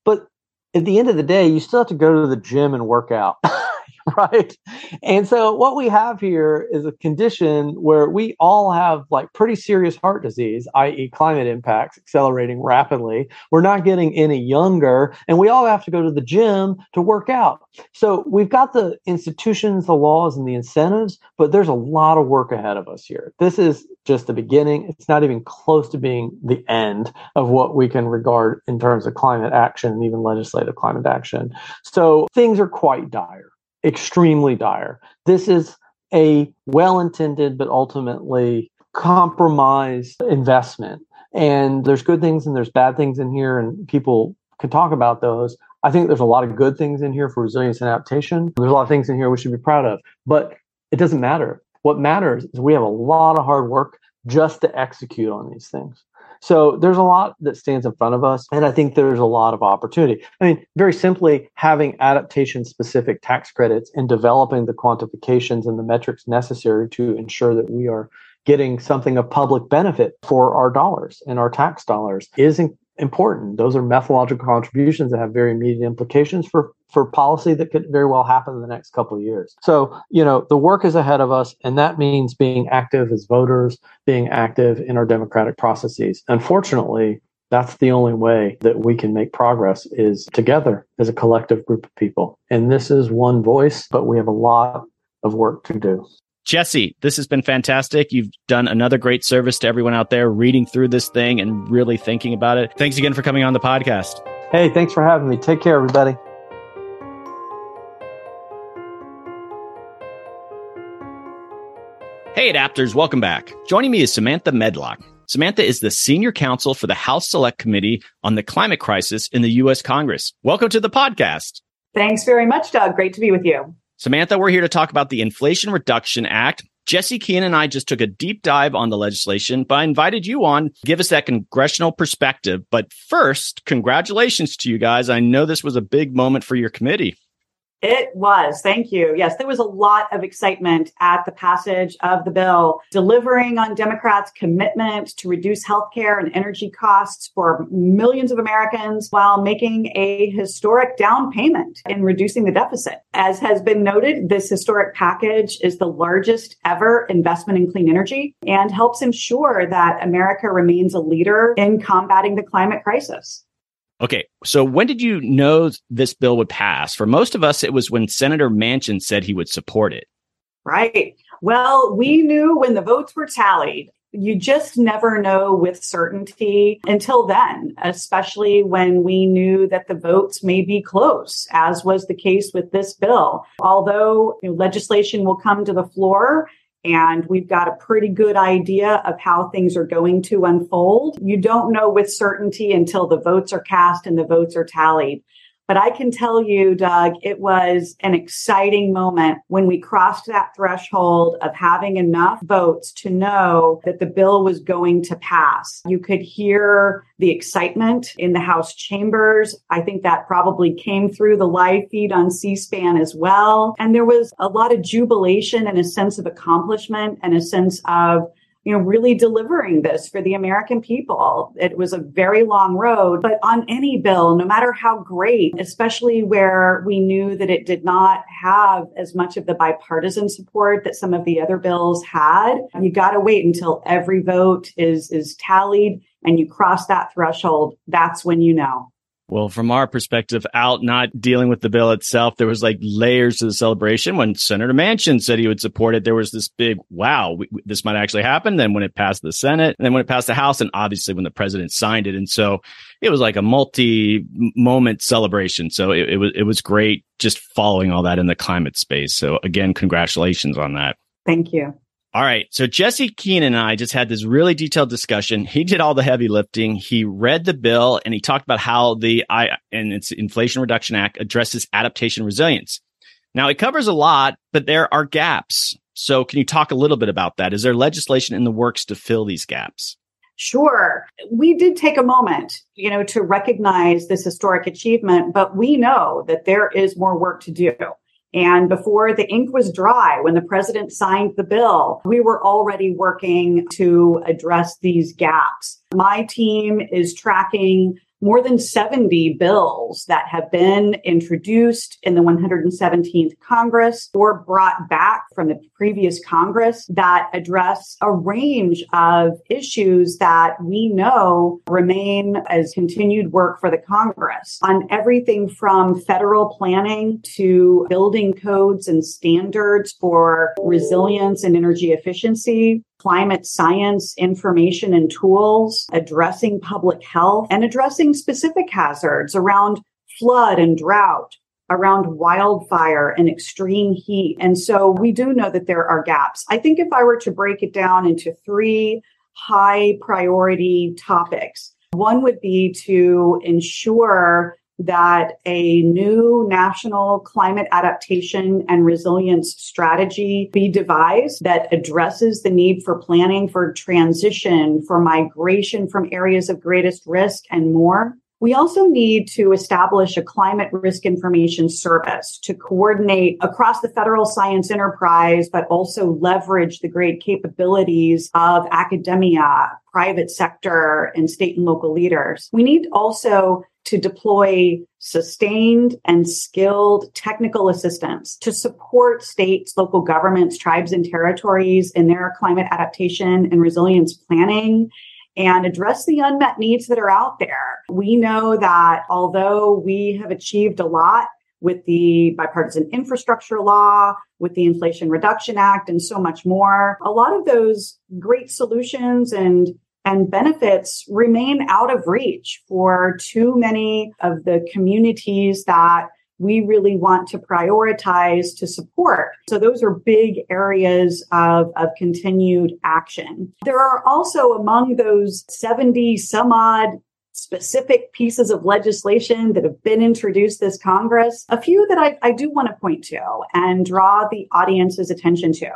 B: but at the end of the day you still have to go to the gym and work out right? And so what we have here is a condition where we all have like pretty serious heart disease, i.e., climate impacts accelerating rapidly. We're not getting any younger, and we all have to go to the gym to work out. So we've got the institutions, the laws, and the incentives, but there's a lot of work ahead of us here. This is just the beginning. It's not even close to being the end of what we can regard in terms of climate action and even legislative climate action. So things are quite dire extremely dire. This is a well intended but ultimately compromised investment. And there's good things and there's bad things in here, and people can talk about those. I think there's a lot of good things in here for resilience and adaptation. There's a lot of things in here we should be proud of, but it doesn't matter. What matters is we have a lot of hard work just to execute on these things. So there's a lot that stands in front of us. And I think there's a lot of opportunity. I mean, very simply, having adaptation specific tax credits and developing the quantifications and the metrics necessary to ensure that we are getting something of public benefit for our dollars and our tax dollars is important. Those are methodological contributions that have very immediate implications for for policy that could very well happen in the next couple of years. So, you know, the work is ahead of us, and that means being active as voters, being active in our democratic processes. Unfortunately, that's the only way that we can make progress is together as a collective group of people. And this is one voice, but we have a lot of work to do.
A: Jesse, this has been fantastic. You've done another great service to everyone out there reading through this thing and really thinking about it. Thanks again for coming on the podcast.
B: Hey, thanks for having me. Take care, everybody.
A: Hey, adapters, welcome back. Joining me is Samantha Medlock. Samantha is the senior counsel for the House Select Committee on the Climate Crisis in the U.S. Congress. Welcome to the podcast.
C: Thanks very much, Doug. Great to be with you.
A: Samantha, we're here to talk about the Inflation Reduction Act. Jesse Keenan and I just took a deep dive on the legislation, but I invited you on give us that congressional perspective. But first, congratulations to you guys. I know this was a big moment for your committee.
C: It was. Thank you. Yes, there was a lot of excitement at the passage of the bill, delivering on Democrats' commitment to reduce healthcare and energy costs for millions of Americans while making a historic down payment in reducing the deficit. As has been noted, this historic package is the largest ever investment in clean energy and helps ensure that America remains a leader in combating the climate crisis.
A: Okay. So when did you know this bill would pass? For most of us, it was when Senator Manchin said he would support it.
C: Right. Well, we knew when the votes were tallied. You just never know with certainty until then, especially when we knew that the votes may be close, as was the case with this bill. Although you know, legislation will come to the floor and we've got a pretty good idea of how things are going to unfold. You don't know with certainty until the votes are cast and the votes are tallied. But I can tell you, Doug, it was an exciting moment when we crossed that threshold of having enough votes to know that the bill was going to pass. You could hear the excitement in the House chambers. I think that probably came through the live feed on C-SPAN as well. And there was a lot of jubilation and a sense of accomplishment and a sense of you know, really delivering this for the American people. It was a very long road, but on any bill, no matter how great, especially where we knew that it did not have as much of the bipartisan support that some of the other bills had, you got to wait until every vote is, is tallied and you cross that threshold. That's when you know.
A: Well, from our perspective, out not dealing with the bill itself, there was like layers to the celebration. When Senator Manchin said he would support it, there was this big, wow, we, this might actually happen. Then when it passed the Senate, and then when it passed the House, and obviously when the president signed it. And so it was like a multi moment celebration. So it, it was, it was great just following all that in the climate space. So again, congratulations on that.
C: Thank you.
A: All right. So Jesse Keenan and I just had this really detailed discussion. He did all the heavy lifting. He read the bill and he talked about how the I and its Inflation Reduction Act addresses adaptation resilience. Now it covers a lot, but there are gaps. So can you talk a little bit about that? Is there legislation in the works to fill these gaps?
C: Sure. We did take a moment, you know, to recognize this historic achievement, but we know that there is more work to do. And before the ink was dry, when the president signed the bill, we were already working to address these gaps. My team is tracking more than 70 bills that have been introduced in the 117th Congress or brought back from the previous Congress that address a range of issues that we know remain as continued work for the Congress. On everything from federal planning to building codes and standards for resilience and energy efficiency climate science information and tools, addressing public health, and addressing specific hazards around flood and drought, around wildfire and extreme heat. And so we do know that there are gaps. I think if I were to break it down into three high priority topics, one would be to ensure that a new national climate adaptation and resilience strategy be devised that addresses the need for planning for transition, for migration from areas of greatest risk and more. We also need to establish a climate risk information service to coordinate across the federal science enterprise, but also leverage the great capabilities of academia, private sector, and state and local leaders. We need also to deploy sustained and skilled technical assistance to support states, local governments, tribes, and territories in their climate adaptation and resilience planning and address the unmet needs that are out there. We know that although we have achieved a lot with the bipartisan infrastructure law, with the Inflation Reduction Act, and so much more, a lot of those great solutions and and benefits remain out of reach for too many of the communities that we really want to prioritize to support. So those are big areas of, of continued action. There are also among those 70 some odd specific pieces of legislation that have been introduced this Congress, a few that I, I do want to point to and draw the audience's attention to.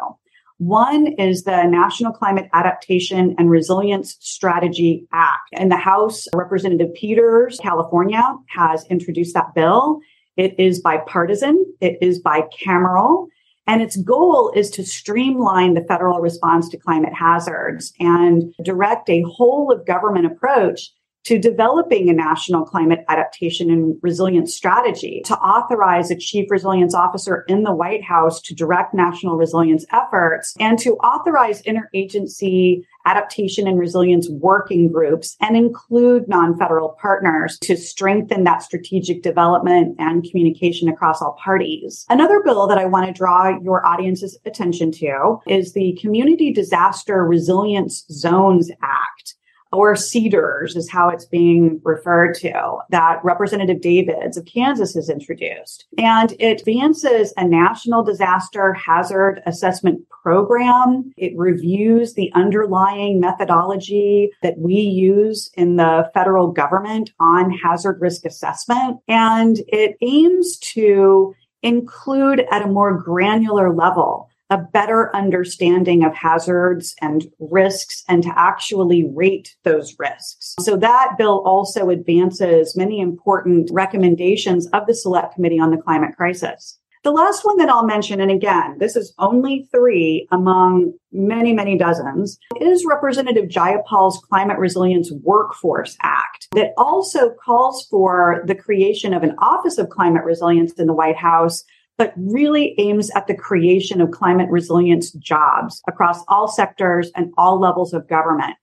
C: One is the National Climate Adaptation and Resilience Strategy Act. And the House, Representative Peters, California, has introduced that bill. It is bipartisan. It is bicameral. And its goal is to streamline the federal response to climate hazards and direct a whole of government approach to developing a national climate adaptation and resilience strategy, to authorize a chief resilience officer in the White House to direct national resilience efforts, and to authorize interagency adaptation and resilience working groups and include non-federal partners to strengthen that strategic development and communication across all parties. Another bill that I want to draw your audience's attention to is the Community Disaster Resilience Zones Act or cedars is how it's being referred to, that Representative Davids of Kansas has introduced. And it advances a national disaster hazard assessment program. It reviews the underlying methodology that we use in the federal government on hazard risk assessment. And it aims to include at a more granular level a better understanding of hazards and risks and to actually rate those risks. So that bill also advances many important recommendations of the Select Committee on the Climate Crisis. The last one that I'll mention, and again, this is only three among many, many dozens, is Representative Jayapal's Climate Resilience Workforce Act that also calls for the creation of an Office of Climate Resilience in the White House but really aims at the creation of climate resilience jobs across all sectors and all levels of government.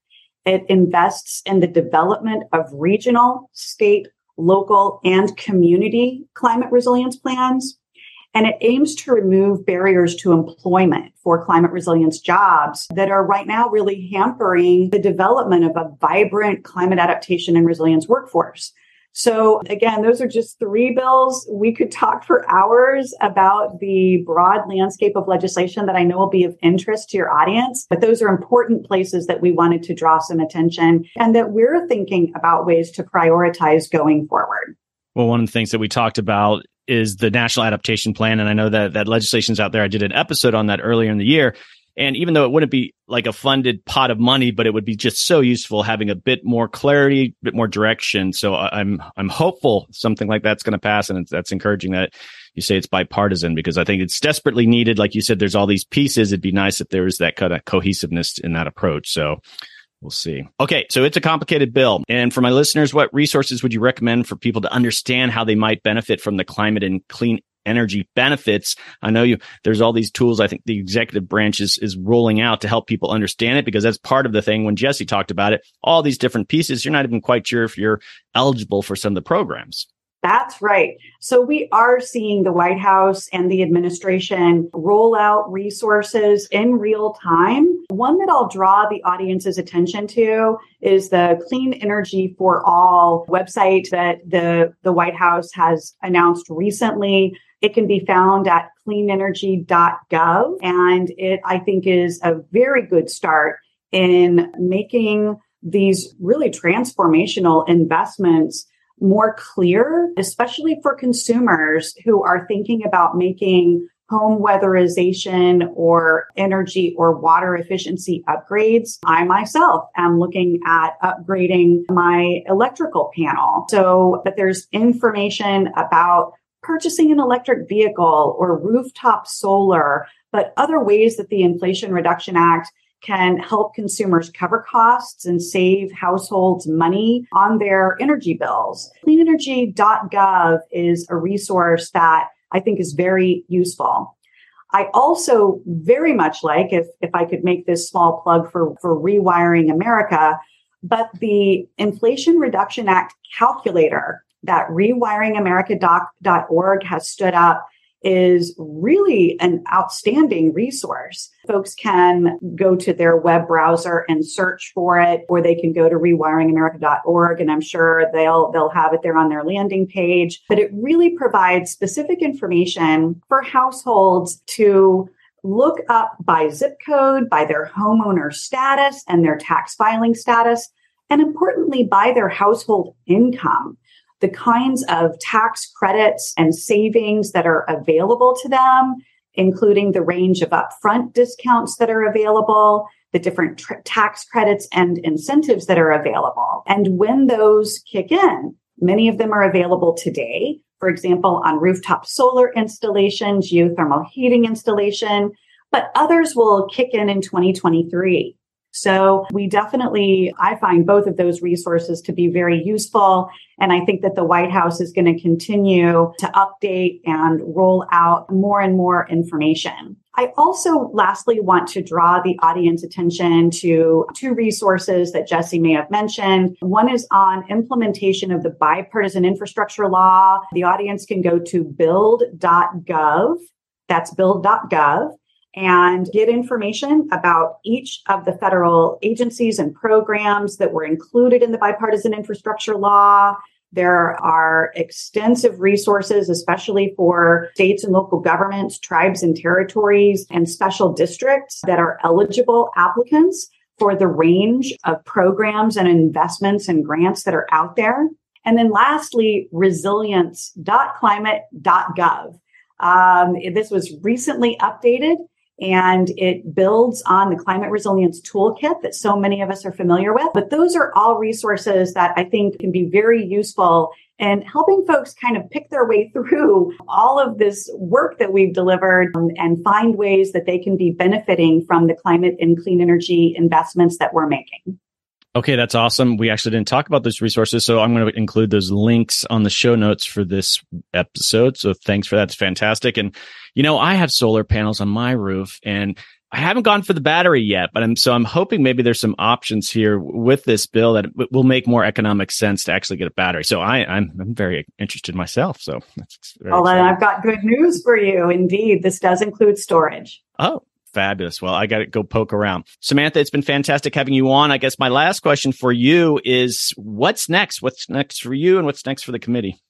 C: It invests in the development of regional, state, local, and community climate resilience plans. And it aims to remove barriers to employment for climate resilience jobs that are right now really hampering the development of a vibrant climate adaptation and resilience workforce. So again, those are just three bills. We could talk for hours about the broad landscape of legislation that I know will be of interest to your audience, but those are important places that we wanted to draw some attention and that we're thinking about ways to prioritize going forward.
A: Well, one of the things that we talked about is the National Adaptation Plan. And I know that that legislation's out there. I did an episode on that earlier in the year. And even though it wouldn't be like a funded pot of money, but it would be just so useful having a bit more clarity, a bit more direction. So I'm I'm hopeful something like that's going to pass, and that's encouraging that you say it's bipartisan because I think it's desperately needed. Like you said, there's all these pieces. It'd be nice if there was that kind of cohesiveness in that approach. So we'll see. Okay, so it's a complicated bill. And for my listeners, what resources would you recommend for people to understand how they might benefit from the climate and clean energy benefits. I know you, there's all these tools I think the executive branch is, is rolling out to help people understand it because that's part of the thing when Jesse talked about it, all these different pieces, you're not even quite sure if you're eligible for some of the programs.
C: That's right. So we are seeing the White House and the administration roll out resources in real time. One that I'll draw the audience's attention to is the Clean Energy for All website that the, the White House has announced recently. It can be found at cleanenergy.gov. And it, I think, is a very good start in making these really transformational investments more clear, especially for consumers who are thinking about making home weatherization or energy or water efficiency upgrades. I myself am looking at upgrading my electrical panel so that there's information about purchasing an electric vehicle or rooftop solar, but other ways that the Inflation Reduction Act can help consumers cover costs and save households money on their energy bills. Cleanenergy.gov is a resource that I think is very useful. I also very much like, if, if I could make this small plug for, for Rewiring America, but the Inflation Reduction Act calculator that rewiringamerica.org has stood up is really an outstanding resource. Folks can go to their web browser and search for it, or they can go to rewiringamerica.org and I'm sure they'll, they'll have it there on their landing page. But it really provides specific information for households to look up by zip code, by their homeowner status and their tax filing status, and importantly, by their household income the kinds of tax credits and savings that are available to them, including the range of upfront discounts that are available, the different tr- tax credits and incentives that are available. And when those kick in, many of them are available today. For example, on rooftop solar installations, geothermal heating installation, but others will kick in in 2023. So we definitely, I find both of those resources to be very useful. And I think that the White House is going to continue to update and roll out more and more information. I also lastly want to draw the audience attention to two resources that Jesse may have mentioned. One is on implementation of the bipartisan infrastructure law. The audience can go to build.gov. That's build.gov and get information about each of the federal agencies and programs that were included in the bipartisan infrastructure law. There are extensive resources, especially for states and local governments, tribes and territories, and special districts that are eligible applicants for the range of programs and investments and grants that are out there. And then lastly, resilience.climate.gov. Um, this was recently updated and it builds on the climate resilience toolkit that so many of us are familiar with. But those are all resources that I think can be very useful in helping folks kind of pick their way through all of this work that we've delivered um, and find ways that they can be benefiting from the climate and clean energy investments that we're making.
A: Okay, that's awesome. We actually didn't talk about those resources, so I'm going to include those links on the show notes for this episode. So thanks for that. It's fantastic. And, you know, I have solar panels on my roof and I haven't gone for the battery yet, but I'm so I'm hoping maybe there's some options here with this bill that will make more economic sense to actually get a battery. So I, I'm I'm very interested myself. So
C: that's well, then I've got good news for you. Indeed, this does include storage.
A: Oh, fabulous. Well, I got to go poke around. Samantha, it's been fantastic having you on. I guess my last question for you is what's next? What's next for you and what's next for the committee?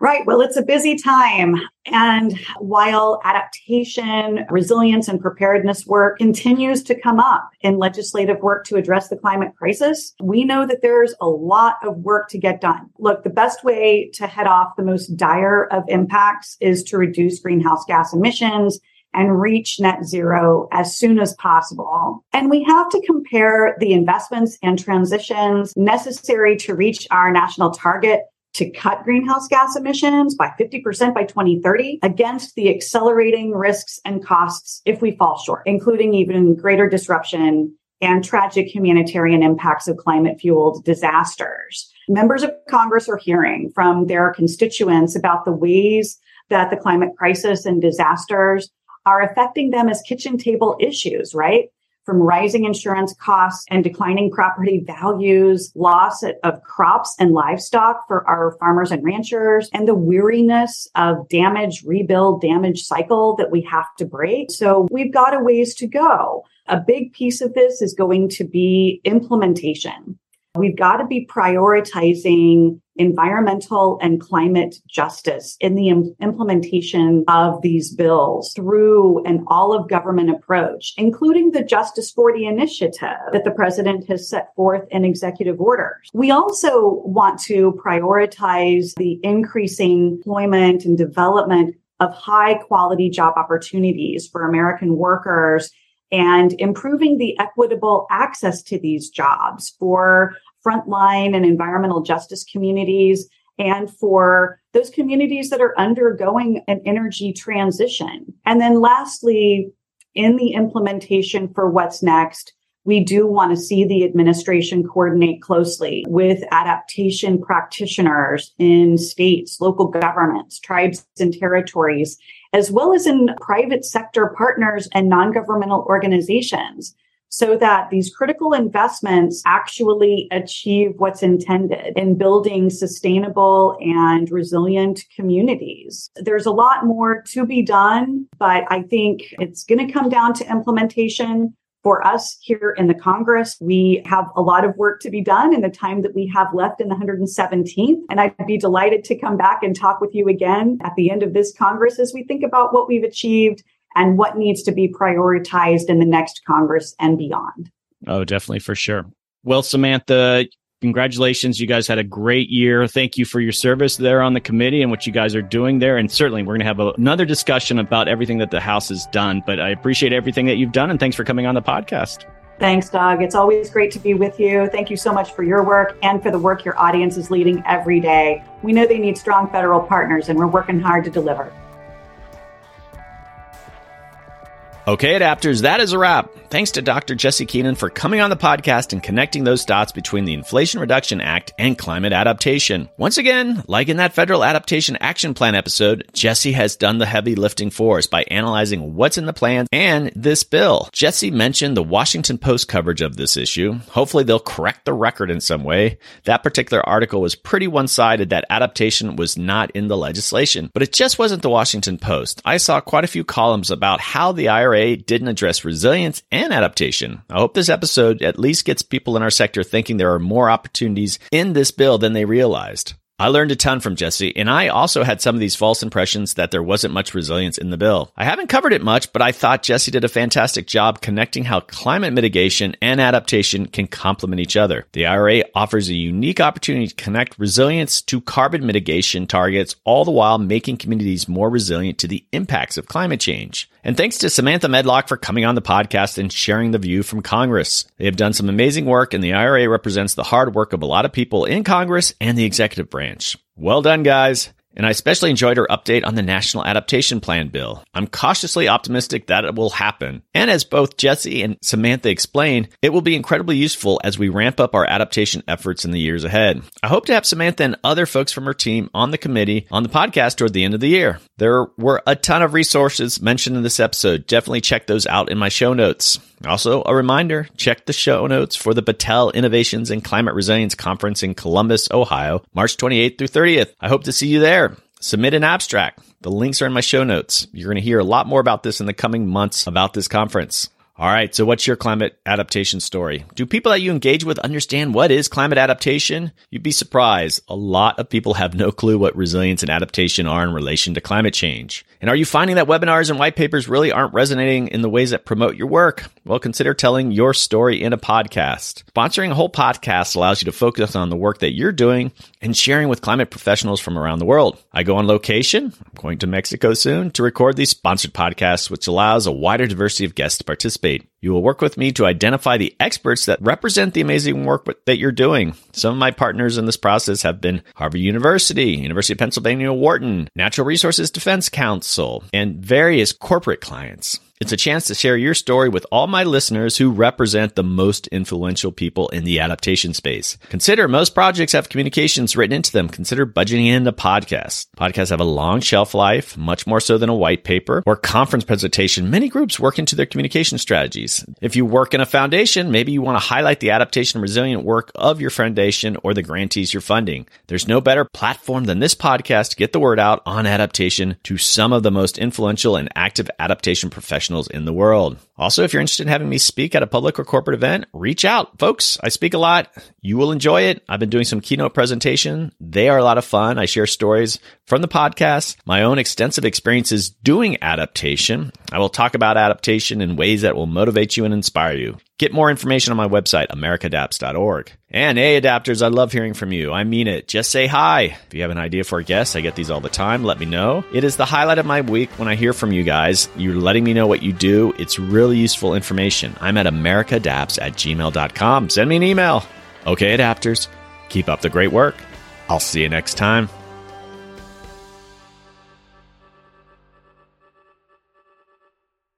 C: Right. Well, it's a busy time. And while adaptation, resilience, and preparedness work continues to come up in legislative work to address the climate crisis, we know that there's a lot of work to get done. Look, the best way to head off the most dire of impacts is to reduce greenhouse gas emissions and reach net zero as soon as possible. And we have to compare the investments and transitions necessary to reach our national target to cut greenhouse gas emissions by 50% by 2030 against the accelerating risks and costs if we fall short, including even greater disruption and tragic humanitarian impacts of climate fueled disasters. Members of Congress are hearing from their constituents about the ways that the climate crisis and disasters are affecting them as kitchen table issues, right? from rising insurance costs and declining property values, loss of crops and livestock for our farmers and ranchers, and the weariness of damage, rebuild, damage cycle that we have to break. So we've got a ways to go. A big piece of this is going to be implementation. We've got to be prioritizing environmental and climate justice in the Im- implementation of these bills through an all of government approach, including the Justice 40 initiative that the president has set forth in executive orders. We also want to prioritize the increasing employment and development of high quality job opportunities for American workers and improving the equitable access to these jobs for frontline and environmental justice communities and for those communities that are undergoing an energy transition. And then lastly, in the implementation for what's next, we do want to see the administration coordinate closely with adaptation practitioners in states, local governments, tribes and territories, as well as in private sector partners and non-governmental organizations so that these critical investments actually achieve what's intended in building sustainable and resilient communities. There's a lot more to be done, but I think it's going to come down to implementation. For us here in the Congress, we have a lot of work to be done in the time that we have left in the 117th. And I'd be delighted to come back and talk with you again at the end of this Congress as we think about what we've achieved and what needs to be prioritized in the next Congress and beyond.
A: Oh, definitely for sure. Well, Samantha, congratulations. You guys had a great year. Thank you for your service there on the committee and what you guys are doing there. And certainly we're going to have a, another discussion about everything that the House has done. But I appreciate everything that you've done and thanks for coming on the podcast.
C: Thanks, Doug. It's always great to be with you. Thank you so much for your work and for the work your audience is leading every day. We know they need strong federal partners, and we're working hard to deliver.
A: Okay, adapters, that is a wrap. Thanks to Dr. Jesse Keenan for coming on the podcast and connecting those dots between the Inflation Reduction Act and climate adaptation. Once again, like in that Federal Adaptation Action Plan episode, Jesse has done the heavy lifting for us by analyzing what's in the plan and this bill. Jesse mentioned the Washington Post coverage of this issue. Hopefully, they'll correct the record in some way. That particular article was pretty one sided that adaptation was not in the legislation, but it just wasn't the Washington Post. I saw quite a few columns about how the IRA didn't address resilience and adaptation. I hope this episode at least gets people in our sector thinking there are more opportunities in this bill than they realized. I learned a ton from Jesse, and I also had some of these false impressions that there wasn't much resilience in the bill. I haven't covered it much, but I thought Jesse did a fantastic job connecting how climate mitigation and adaptation can complement each other. The IRA offers a unique opportunity to connect resilience to carbon mitigation targets, all the while making communities more resilient to the impacts of climate change. And thanks to Samantha Medlock for coming on the podcast and sharing the view from Congress. They have done some amazing work, and the IRA represents the hard work of a lot of people in Congress and the executive branch. Well done, guys. And I especially enjoyed her update on the National Adaptation Plan bill. I'm cautiously optimistic that it will happen. And as both Jesse and Samantha explained, it will be incredibly useful as we ramp up our adaptation efforts in the years ahead. I hope to have Samantha and other folks from her team on the committee on the podcast toward the end of the year. There were a ton of resources mentioned in this episode. Definitely check those out in my show notes. Also, a reminder check the show notes for the Battelle Innovations and Climate Resilience Conference in Columbus, Ohio, March 28th through 30th. I hope to see you there. Submit an abstract. The links are in my show notes. You're going to hear a lot more about this in the coming months about this conference. All right. So what's your climate adaptation story? Do people that you engage with understand what is climate adaptation? You'd be surprised. A lot of people have no clue what resilience and adaptation are in relation to climate change. And are you finding that webinars and white papers really aren't resonating in the ways that promote your work? Well, consider telling your story in a podcast. Sponsoring a whole podcast allows you to focus on the work that you're doing and sharing with climate professionals from around the world. I go on location. I'm going to Mexico soon to record these sponsored podcasts, which allows a wider diversity of guests to participate. You will work with me to identify the experts that represent the amazing work that you're doing. Some of my partners in this process have been Harvard University, University of Pennsylvania Wharton, Natural Resources Defense Council, and various corporate clients. It's a chance to share your story with all my listeners who represent the most influential people in the adaptation space. Consider most projects have communications written into them. Consider budgeting in a podcast. Podcasts have a long shelf life, much more so than a white paper or conference presentation. Many groups work into their communication strategies. If you work in a foundation, maybe you want to highlight the adaptation resilient work of your foundation or the grantees you're funding. There's no better platform than this podcast to get the word out on adaptation to some of the most influential and active adaptation professionals professionals in the world. Also, if you're interested in having me speak at a public or corporate event, reach out. Folks, I speak a lot. You will enjoy it. I've been doing some keynote presentation. They are a lot of fun. I share stories from the podcast, my own extensive experiences doing adaptation. I will talk about adaptation in ways that will motivate you and inspire you. Get more information on my website, americadapts.org. And hey, adapters, I love hearing from you. I mean it. Just say hi. If you have an idea for a guest, I get these all the time. Let me know. It is the highlight of my week when I hear from you guys. You're letting me know what you do. It's really useful information. I'm at americadapts at gmail.com. Send me an email. Okay, adapters, keep up the great work. I'll see you next time.